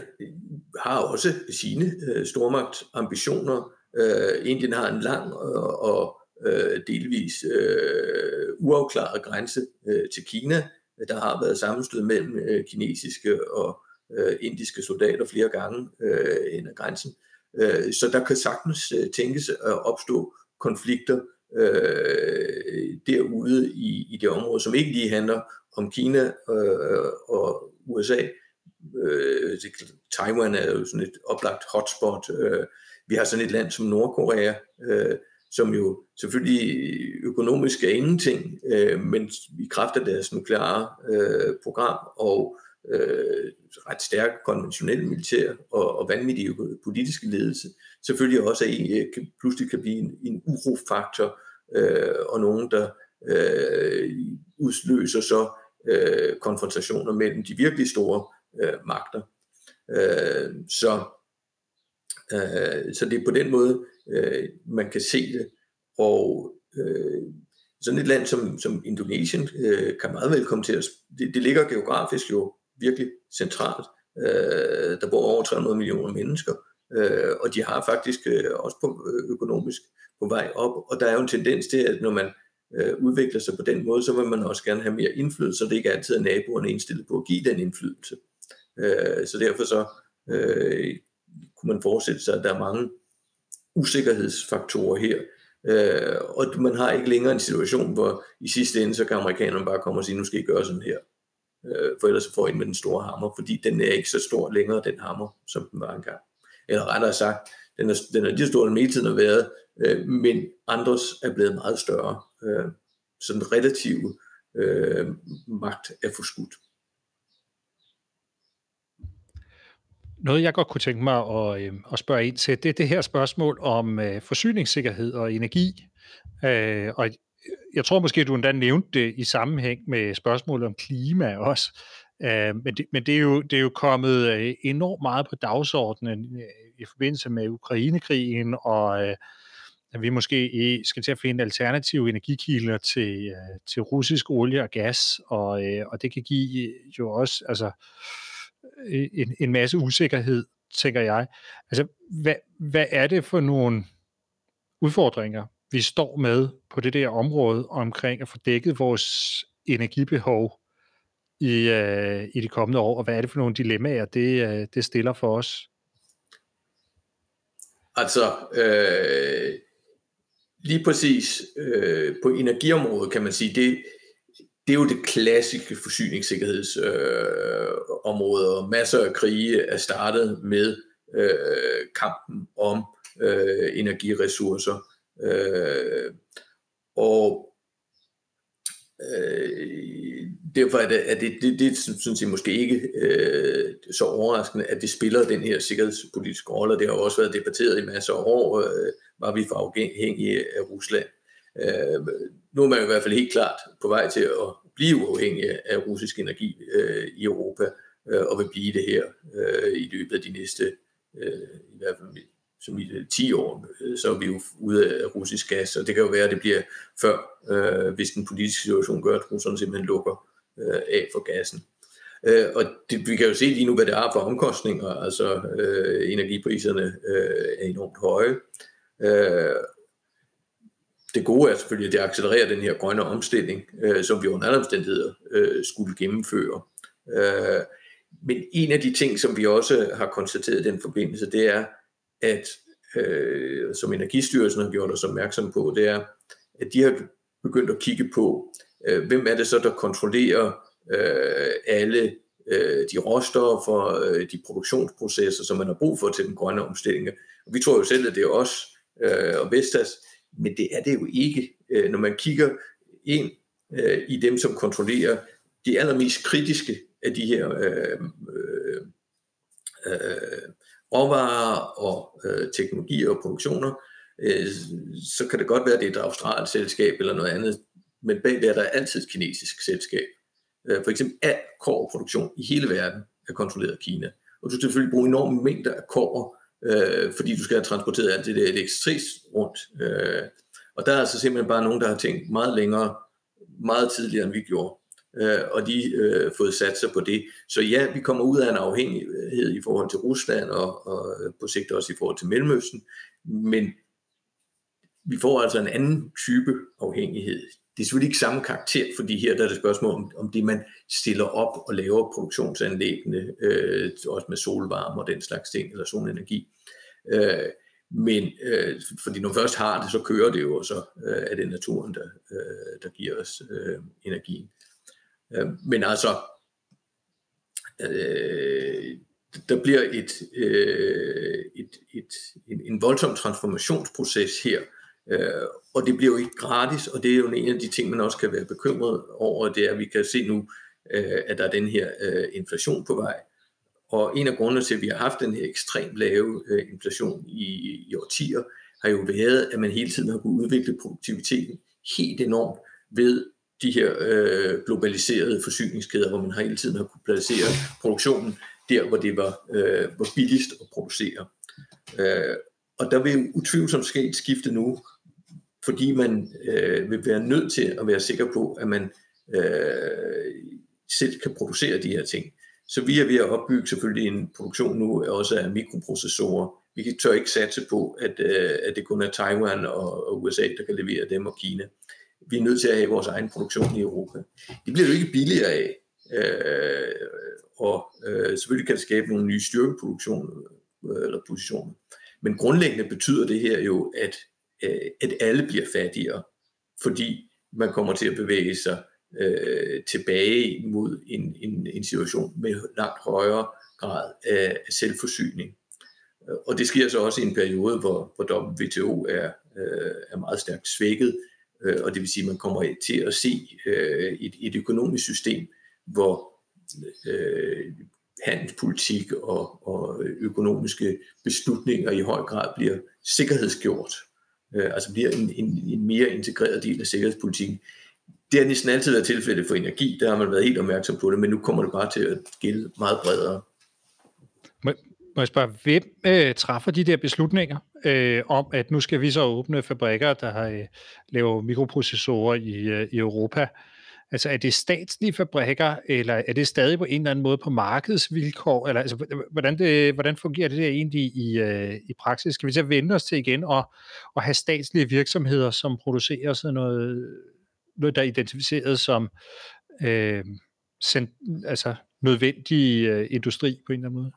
har også sine øh, stormagtambitioner. Øh, Indien har en lang og, og øh, delvis øh, uafklaret grænse øh, til Kina. Der har været sammenstød mellem øh, kinesiske og øh, indiske soldater flere gange øh, ind ad grænsen. Øh, så der kan sagtens øh, tænkes at opstå konflikter øh, derude i, i det område, som ikke lige handler om Kina øh, og USA. Øh, Taiwan er jo sådan et oplagt hotspot. Øh, vi har sådan et land som Nordkorea, øh, som jo selvfølgelig økonomisk er ingenting, øh, men i kraft af deres nukleare øh, program og øh, ret stærk konventionel militær og, og vanvittig politiske ledelse, selvfølgelig også er, en, øh, kan, pludselig kan blive en, en urofaktor, øh, og nogen, der øh, udløser så øh, konfrontationer mellem de virkelig store øh, magter. Øh, så, øh, så det er på den måde, øh, man kan se det. Og øh, sådan et land som, som Indonesien øh, kan meget vel komme til at... Det, det ligger geografisk jo virkelig centralt. Øh, der bor over 300 millioner mennesker, øh, og de har faktisk øh, også på, øh, økonomisk på vej op. Og der er jo en tendens til, at når man øh, udvikler sig på den måde, så vil man også gerne have mere indflydelse, så det ikke altid er naboerne indstillet på at give den indflydelse. Øh, så derfor så øh, kunne man forestille sig, at der er mange usikkerhedsfaktorer her. Øh, og man har ikke længere en situation, hvor i sidste ende, så kan amerikanerne bare komme og sige, nu skal I gøre sådan her. øh, for ellers får ind med den store hammer, fordi den er ikke så stor længere, den hammer, som den var engang. Eller rettere sagt, den er, den er lige så stor, den hele tiden har været, øh, men andres er blevet meget større. Øh, så den relative øh, magt er forskudt. Noget, jeg godt kunne tænke mig at, øh, at spørge ind til, det er det her spørgsmål om øh, forsyningssikkerhed og energi. Øh, og jeg tror måske, du endda nævnte det i sammenhæng med spørgsmålet om klima også. Øh, men, det, men det, er jo, det er jo kommet øh, enormt meget på dagsordenen øh, i forbindelse med Ukrainekrigen, og øh, at vi måske skal til at finde alternative energikilder til, øh, til russisk olie og gas, og, øh, og det kan give øh, jo også altså, øh, en, en masse usikkerhed, tænker jeg. Altså, hvad, hvad er det for nogle udfordringer, vi står med på det der område omkring at få dækket vores energibehov i, øh, i de kommende år, og hvad er det for nogle dilemmaer, det, øh, det stiller for os? Altså, øh, lige præcis øh, på energiområdet kan man sige, det, det er jo det klassiske forsyningssikkerhedsområde, øh, og masser af krige er startet med øh, kampen om øh, energiressourcer. Øh, og øh, derfor er det, at det, det, det synes jeg måske ikke øh, så overraskende, at det spiller den her sikkerhedspolitiske rolle, det har også været debatteret i masser af år, øh, var vi for afhængige af Rusland. Øh, nu er man i hvert fald helt klart på vej til at blive uafhængig af russisk energi øh, i Europa, øh, og vil blive det her øh, i løbet af de næste, øh, i hvert fald som i øh, 10 år, øh, så er vi jo ude af russisk gas, og det kan jo være, at det bliver før, øh, hvis den politiske situation gør, at russerne simpelthen lukker øh, af for gassen. Øh, og det, vi kan jo se lige nu, hvad det er for omkostninger, altså øh, energipriserne øh, er enormt høje. Øh, det gode er selvfølgelig, at det accelererer den her grønne omstilling, øh, som vi under alle omstændigheder øh, skulle gennemføre. Øh, men en af de ting, som vi også har konstateret i den forbindelse, det er, at øh, som Energistyrelsen har gjort os opmærksom på, det er, at de har begyndt at kigge på, øh, hvem er det så, der kontrollerer øh, alle øh, de råstoffer, øh, de produktionsprocesser, som man har brug for til den grønne omstilling. Og vi tror jo selv, at det er os øh, og Vestas, men det er det jo ikke. Øh, når man kigger ind øh, i dem, som kontrollerer de allermest kritiske af de her øh, øh, øh, råvarer og øh, teknologier og produktioner, øh, så kan det godt være, at det er et australsk selskab eller noget andet, men bagved er der altid et kinesisk selskab. Øh, for eksempel al korproduktion i hele verden er kontrolleret af Kina. Og du skal selvfølgelig bruge enorme mængder af kår, øh, fordi du skal have transporteret alt det der elektricitet rundt. Øh, og der er altså simpelthen bare nogen, der har tænkt meget længere, meget tidligere, end vi gjorde øh, og de øh, fået sat sig på det. Så ja, vi kommer ud af en afhængighed i forhold til Rusland og, og øh, på sigt også i forhold til Mellemøsten, men vi får altså en anden type afhængighed. Det er selvfølgelig ikke samme karakter, fordi her der er det spørgsmål om, om det, man stiller op og laver produktionsanlæggene, øh, også med solvarme og den slags ting, eller solenergi. Øh, men øh, fordi når man først har det, så kører det jo, og så øh, er det naturen, der, øh, der giver os øh, energien. Øh, men altså, øh, der bliver et, øh, et, et, en, en voldsom transformationsproces her, øh, og det bliver jo ikke gratis, og det er jo en af de ting, man også kan være bekymret over, det er, at vi kan se nu, øh, at der er den her øh, inflation på vej. Og en af grundene til, at vi har haft den her ekstremt lave øh, inflation i, i årtier, har jo været, at man hele tiden har kunnet udvikle produktiviteten helt enormt ved de her øh, globaliserede forsyningskæder, hvor man hele tiden har kunne placere produktionen der, hvor det var, øh, var billigst at producere. Øh, og der vil utvivlsomt ske et skifte nu, fordi man øh, vil være nødt til at være sikker på, at man øh, selv kan producere de her ting. Så vi er ved at opbygge selvfølgelig en produktion nu også af mikroprocessorer. Vi tør ikke satse på, at, øh, at det kun er Taiwan og, og USA, der kan levere dem, og Kina vi er nødt til at have vores egen produktion i Europa. Det bliver jo ikke billigere af, øh, og øh, selvfølgelig kan det skabe nogle nye styrkeproduktioner øh, eller positioner. Men grundlæggende betyder det her jo, at, øh, at alle bliver fattigere, fordi man kommer til at bevæge sig øh, tilbage mod en, en, en situation med langt højere grad af, selvforsyning. Og det sker så også i en periode, hvor, hvor WTO er, øh, er meget stærkt svækket, øh, og det vil sige, at man kommer til at se øh, et, et økonomisk system, hvor øh, handelspolitik og, og økonomiske beslutninger i høj grad bliver sikkerhedsgjort, øh, altså bliver en, en, en mere integreret del af sikkerhedspolitikken. Det har næsten altid været tilfældet for energi, der har man været helt opmærksom på det, men nu kommer det bare til at gælde meget bredere. Må, jeg spørge, hvem øh, træffer de der beslutninger øh, om, at nu skal vi så åbne fabrikker, der har, øh, laver mikroprocessorer i, øh, i Europa? Altså er det statslige fabrikker, eller er det stadig på en eller anden måde på markedsvilkår? Eller, altså, hvordan, det, hvordan fungerer det der egentlig i, øh, i praksis? Skal vi så vende os til igen og, og have statslige virksomheder, som producerer sådan noget, noget der er identificeret som øh, send, altså nødvendig øh, industri på en eller anden måde?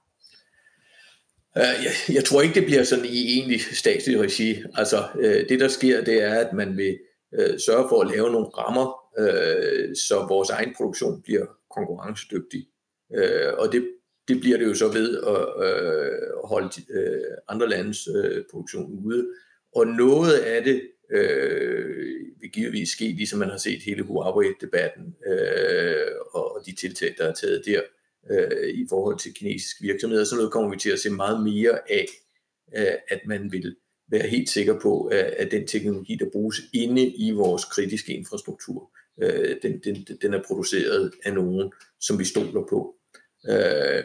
Øh, jeg, jeg tror ikke, det bliver sådan i egentlig statslig regi. Altså, øh, det der sker, det er, at man vil øh, sørge for at lave nogle rammer, øh, så vores egen produktion bliver konkurrencedygtig. Øh, og det, det bliver det jo så ved at øh, holde øh, andre landes øh, produktion ude. Og noget af det øh, vil givetvis ske, ligesom man har set hele Huawei-debatten øh, og de tiltag, der er taget der øh, i forhold til kinesiske virksomheder. Så noget kommer vi til at se meget mere af, øh, at man vil være helt sikker på, øh, at den teknologi, der bruges inde i vores kritiske infrastruktur, øh, den, den, den er produceret af nogen, som vi stoler på. Øh,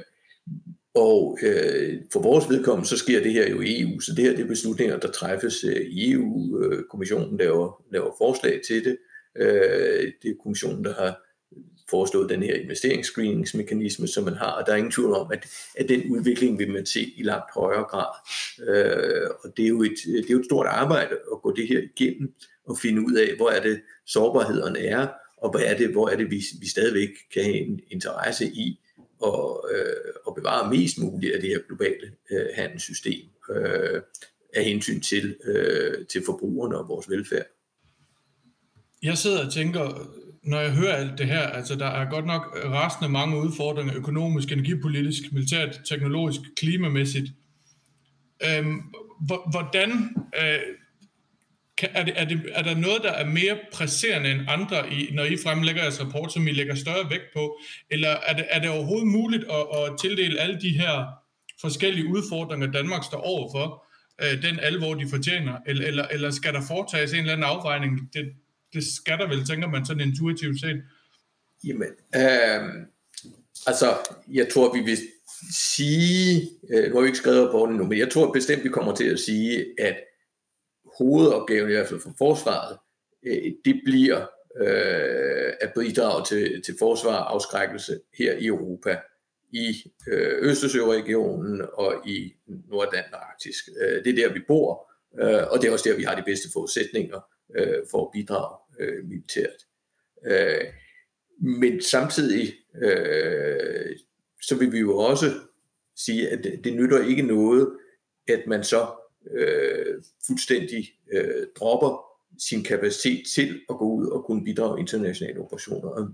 og øh, for vores vedkommende, så sker det her jo i EU, så det her det er beslutninger, der træffes øh, i EU. Øh, kommissionen laver, laver forslag til det. Øh, det er kommissionen, der har foreslået den her investeringsscreeningsmekanisme, som man har, og der er ingen tvivl om, at, at den udvikling vil man se i langt højere grad. Øh, og det er, jo et, det er jo et stort arbejde at gå det her igennem og finde ud af, hvor er det sårbarhederne er, og hvad er det, hvor er det, vi, vi stadigvæk kan have en interesse i at, øh, at bevare mest muligt af det her globale øh, handelssystem øh, af hensyn til, øh, til forbrugerne og vores velfærd. Jeg sidder og tænker, når jeg hører alt det her, altså der er godt nok resten af mange udfordringer, økonomisk, energipolitisk, militært, teknologisk, klimamæssigt. Øhm, hvordan øh, kan, er, det, er, det, er der noget, der er mere presserende end andre, i, når I fremlægger jeres rapport, som I lægger større vægt på? Eller er det, er det overhovedet muligt at, at tildele alle de her forskellige udfordringer, Danmark står overfor, øh, den alvor, de fortjener? Eller, eller, eller skal der foretages en eller anden afvejning? Det, det skal der vel, tænker man sådan intuitivt set. Jamen, øh, altså, jeg tror, vi vil sige, øh, nu har vi ikke skrevet på den nu, men jeg tror bestemt, vi kommer til at sige, at hovedopgaven i hvert fald for forsvaret, øh, det bliver øh, at bidrage til, til forsvar og afskrækkelse her i Europa, i øh, Østersøregionen og i Nordatlantisk. Øh, det er der, vi bor, øh, og det er også der, vi har de bedste forudsætninger øh, for at bidrage øh, militært. Øh, men samtidig øh, så vil vi jo også sige, at det, det nytter ikke noget, at man så øh, fuldstændig øh, dropper sin kapacitet til at gå ud og kunne bidrage internationale operationer. Og,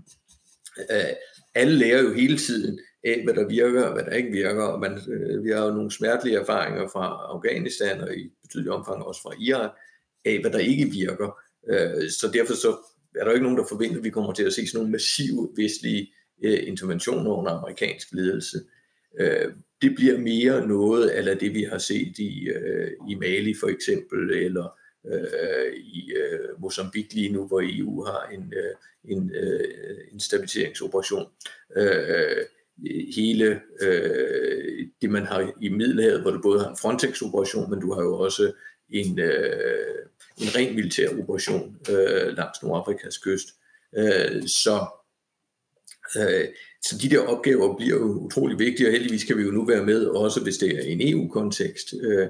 øh, alle lærer jo hele tiden af, hvad der virker og hvad der ikke virker, og man, øh, vi har jo nogle smertelige erfaringer fra Afghanistan og i betydelig omfang også fra Irak, af hvad der ikke virker. Øh, så derfor så er der jo ikke nogen, der forventer, at vi kommer til at se sådan nogle massive vestlige øh, interventioner under amerikansk ledelse. Øh, det bliver mere noget af det, vi har set i, øh, i Mali for eksempel, eller øh, i øh, Mozambique lige nu, hvor EU har en, øh, en, øh, en stabiliseringsoperation. Øh, hele øh, det, man har i Middelhavet, hvor du både har en Frontex-operation, men du har jo også en, øh, en ren militær operation øh, langs Nordafrikas kyst. Øh, så, øh, så de der opgaver bliver jo utrolig vigtige, og heldigvis kan vi jo nu være med, også hvis det er en EU-kontekst. Øh,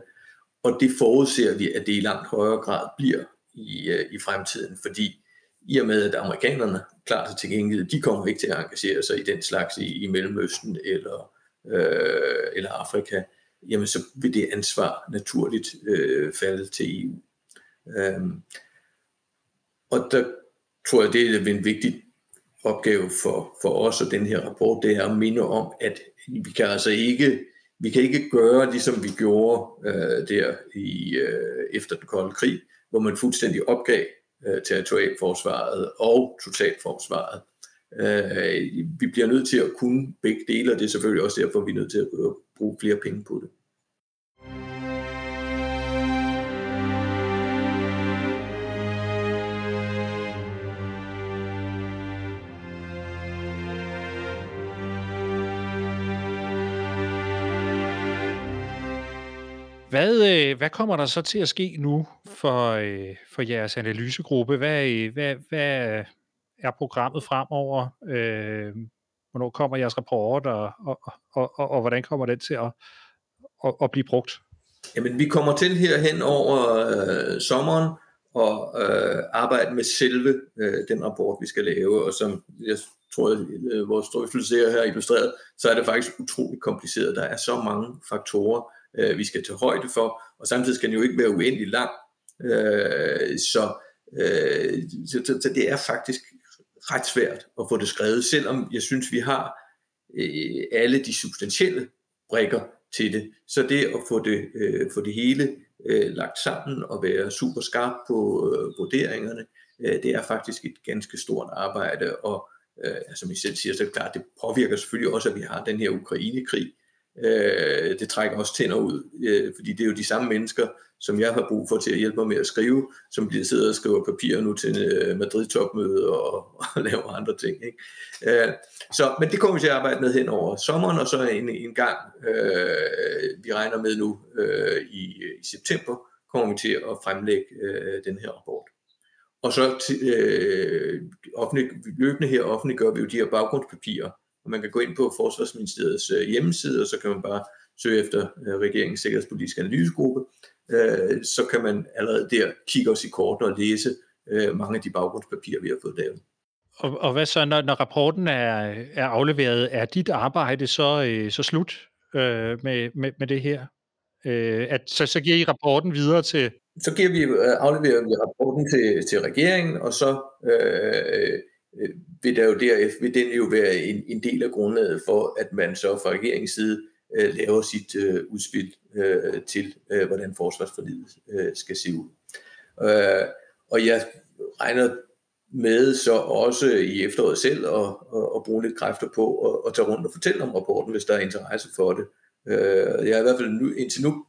og det forudser vi, at det i langt højere grad bliver i, øh, i fremtiden, fordi i og med, at amerikanerne klart til tilgængelighed, de kommer ikke til at engagere sig i den slags i, i Mellemøsten eller, øh, eller Afrika, jamen så vil det ansvar naturligt øh, falde til EU. Øhm, og der tror jeg, det er en vigtig opgave for, for os og den her rapport, det er at minde om, at vi kan altså ikke, vi kan ikke gøre, ligesom vi gjorde øh, der i, øh, efter den kolde krig, hvor man fuldstændig opgav øh, territorialforsvaret og totalforsvaret. Øh, vi bliver nødt til at kunne begge dele, og det er selvfølgelig også derfor, vi er nødt til at bruge flere penge på det. Hvad, øh, hvad kommer der så til at ske nu for, øh, for jeres analysegruppe? Hvad, øh, hvad, hvad er programmet fremover? Hvornår kommer jeres rapport, og, og, og, og, og hvordan kommer den til at, at, at blive brugt? Jamen, vi kommer til her hen over øh, sommeren og øh, arbejde med selve øh, den rapport, vi skal lave, og som jeg tror, øh, vores drøftelse her har illustreret, så er det faktisk utroligt kompliceret. Der er så mange faktorer, øh, vi skal tage højde for, og samtidig skal den jo ikke være uendelig lang. Øh, så, øh, så, så, så det er faktisk ret svært at få det skrevet, selvom jeg synes, vi har øh, alle de substantielle brikker til det. Så det at få det, øh, få det hele øh, lagt sammen og være super skarp på øh, vurderingerne, øh, det er faktisk et ganske stort arbejde, og øh, som I selv siger, så er det klart, det påvirker selvfølgelig også, at vi har den her Ukraine-krig, Øh, det trækker også tænder ud, øh, fordi det er jo de samme mennesker, som jeg har brug for til at hjælpe mig med at skrive, som bliver siddet og skriver papirer nu til øh, Madrid-topmøde og, og laver andre ting. Ikke? Øh, så, men det kommer vi til at arbejde med hen over sommeren, og så en, en gang, øh, vi regner med nu øh, i, i september, kommer vi til at fremlægge øh, den her rapport. Og så øh, offentlig, løbende her offentliggør vi jo de her baggrundspapirer, man kan gå ind på Forsvarsministeriets øh, hjemmeside, og så kan man bare søge efter øh, regeringens sikkerhedspolitiske analysegruppe. Øh, så kan man allerede der kigge os i korten og læse mange af de baggrundspapirer, vi har fået lavet. Og, og hvad så, når, når rapporten er, er afleveret, er dit arbejde så, så slut øh, med, med, med det her? Øh, at, så, så giver I rapporten videre til... Så giver vi, afleverer vi rapporten til, til regeringen, og så øh, Øh, vil, der jo der, vil den jo være en, en del af grundlaget for, at man så fra regeringens side øh, laver sit øh, udspil øh, til, øh, hvordan forsvarsforlidet øh, skal se ud. Øh, og jeg regner med så også i efteråret selv at, at, at bruge lidt kræfter på at, at tage rundt og fortælle om rapporten, hvis der er interesse for det. Øh, jeg har i hvert fald nu, indtil nu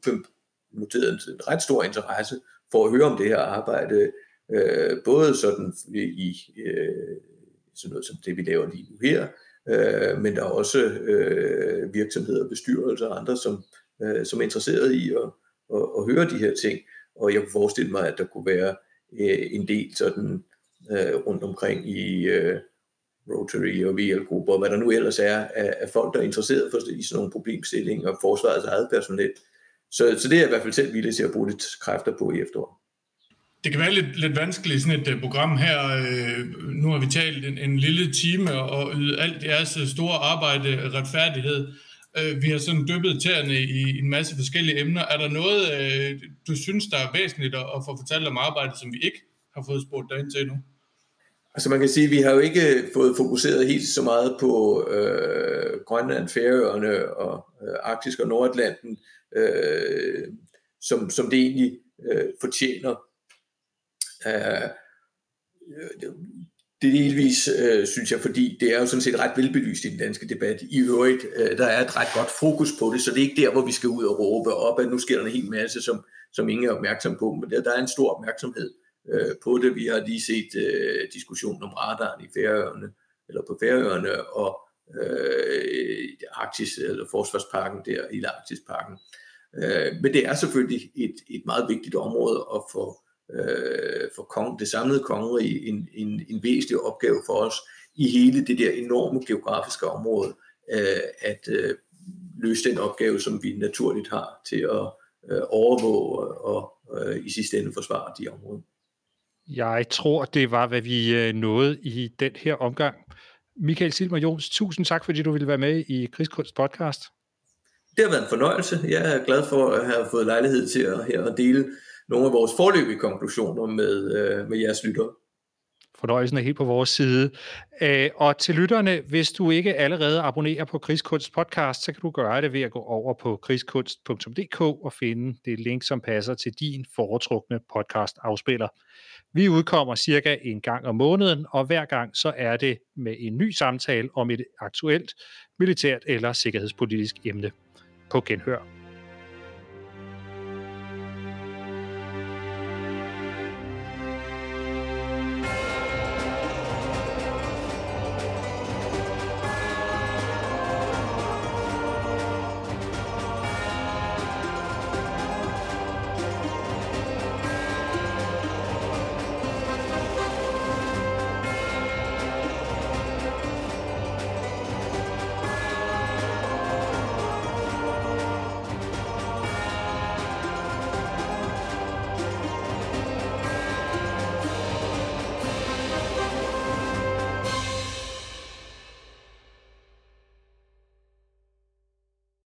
noteret en ret stor interesse for at høre om det her arbejde, øh, både sådan i, øh, sådan noget som det, vi laver lige nu her, øh, men der er også øh, virksomheder, bestyrelser og andre, som, øh, som er interesseret i at, at, at høre de her ting. Og jeg kunne forestille mig, at der kunne være øh, en del sådan øh, rundt omkring i øh, Rotary og VL-grupper, og hvad der nu ellers er af, af folk, der er interesseret for, i sådan nogle problemstillinger, og forsvarets eget personel. Så, så det er jeg i hvert fald selv villig til at bruge lidt kræfter på i efteråret. Det kan være lidt, lidt vanskeligt i sådan et uh, program her. Uh, nu har vi talt en, en lille time og ydet alt jeres øh, store arbejde retfærdighed. Uh, vi har sådan dyppet tæerne i en masse forskellige emner. Er der noget, uh, du synes, der er væsentligt at, at få fortalt om arbejdet, som vi ikke har fået spurgt dig ind til endnu? Altså man kan sige, at vi har jo ikke fået fokuseret helt så meget på øh, Grønland, Færøerne og øh, Arktisk og Nordatlanten, øh, som, som det egentlig øh, fortjener. Øh, det delvis, øh, synes jeg, fordi det er jo sådan set ret velbelyst i den danske debat. I øvrigt, øh, der er et ret godt fokus på det, så det er ikke der, hvor vi skal ud og råbe op, at nu sker der en hel masse, som, som ingen er opmærksom på, men der, der er en stor opmærksomhed øh, på det. Vi har lige set øh, diskussionen om radaren i Færøerne, eller på Færøerne, og øh, Arktis, eller Forsvarsparken der, i Arktisparken. Øh, men det er selvfølgelig et, et meget vigtigt område at få øh, for kong, det samlede kongerige en, en, en væsentlig opgave for os i hele det der enorme geografiske område, øh, at øh, løse den opgave, som vi naturligt har til at øh, overvåge og øh, i sidste ende forsvare de områder. Jeg tror, det var, hvad vi øh, nåede i den her omgang. Michael Silmer Jons, tusind tak, fordi du ville være med i Krigskunst podcast. Det har været en fornøjelse. Jeg er glad for at have fået lejlighed til at, her at dele nogle af vores forløbige konklusioner med, øh, med jeres lyttere. Fornøjelsen er helt på vores side. Øh, og til lytterne, hvis du ikke allerede abonnerer på Krigskunst podcast, så kan du gøre det ved at gå over på krigskunst.dk og finde det link, som passer til din foretrukne podcast afspiller. Vi udkommer cirka en gang om måneden, og hver gang så er det med en ny samtale om et aktuelt militært eller sikkerhedspolitisk emne. På genhør.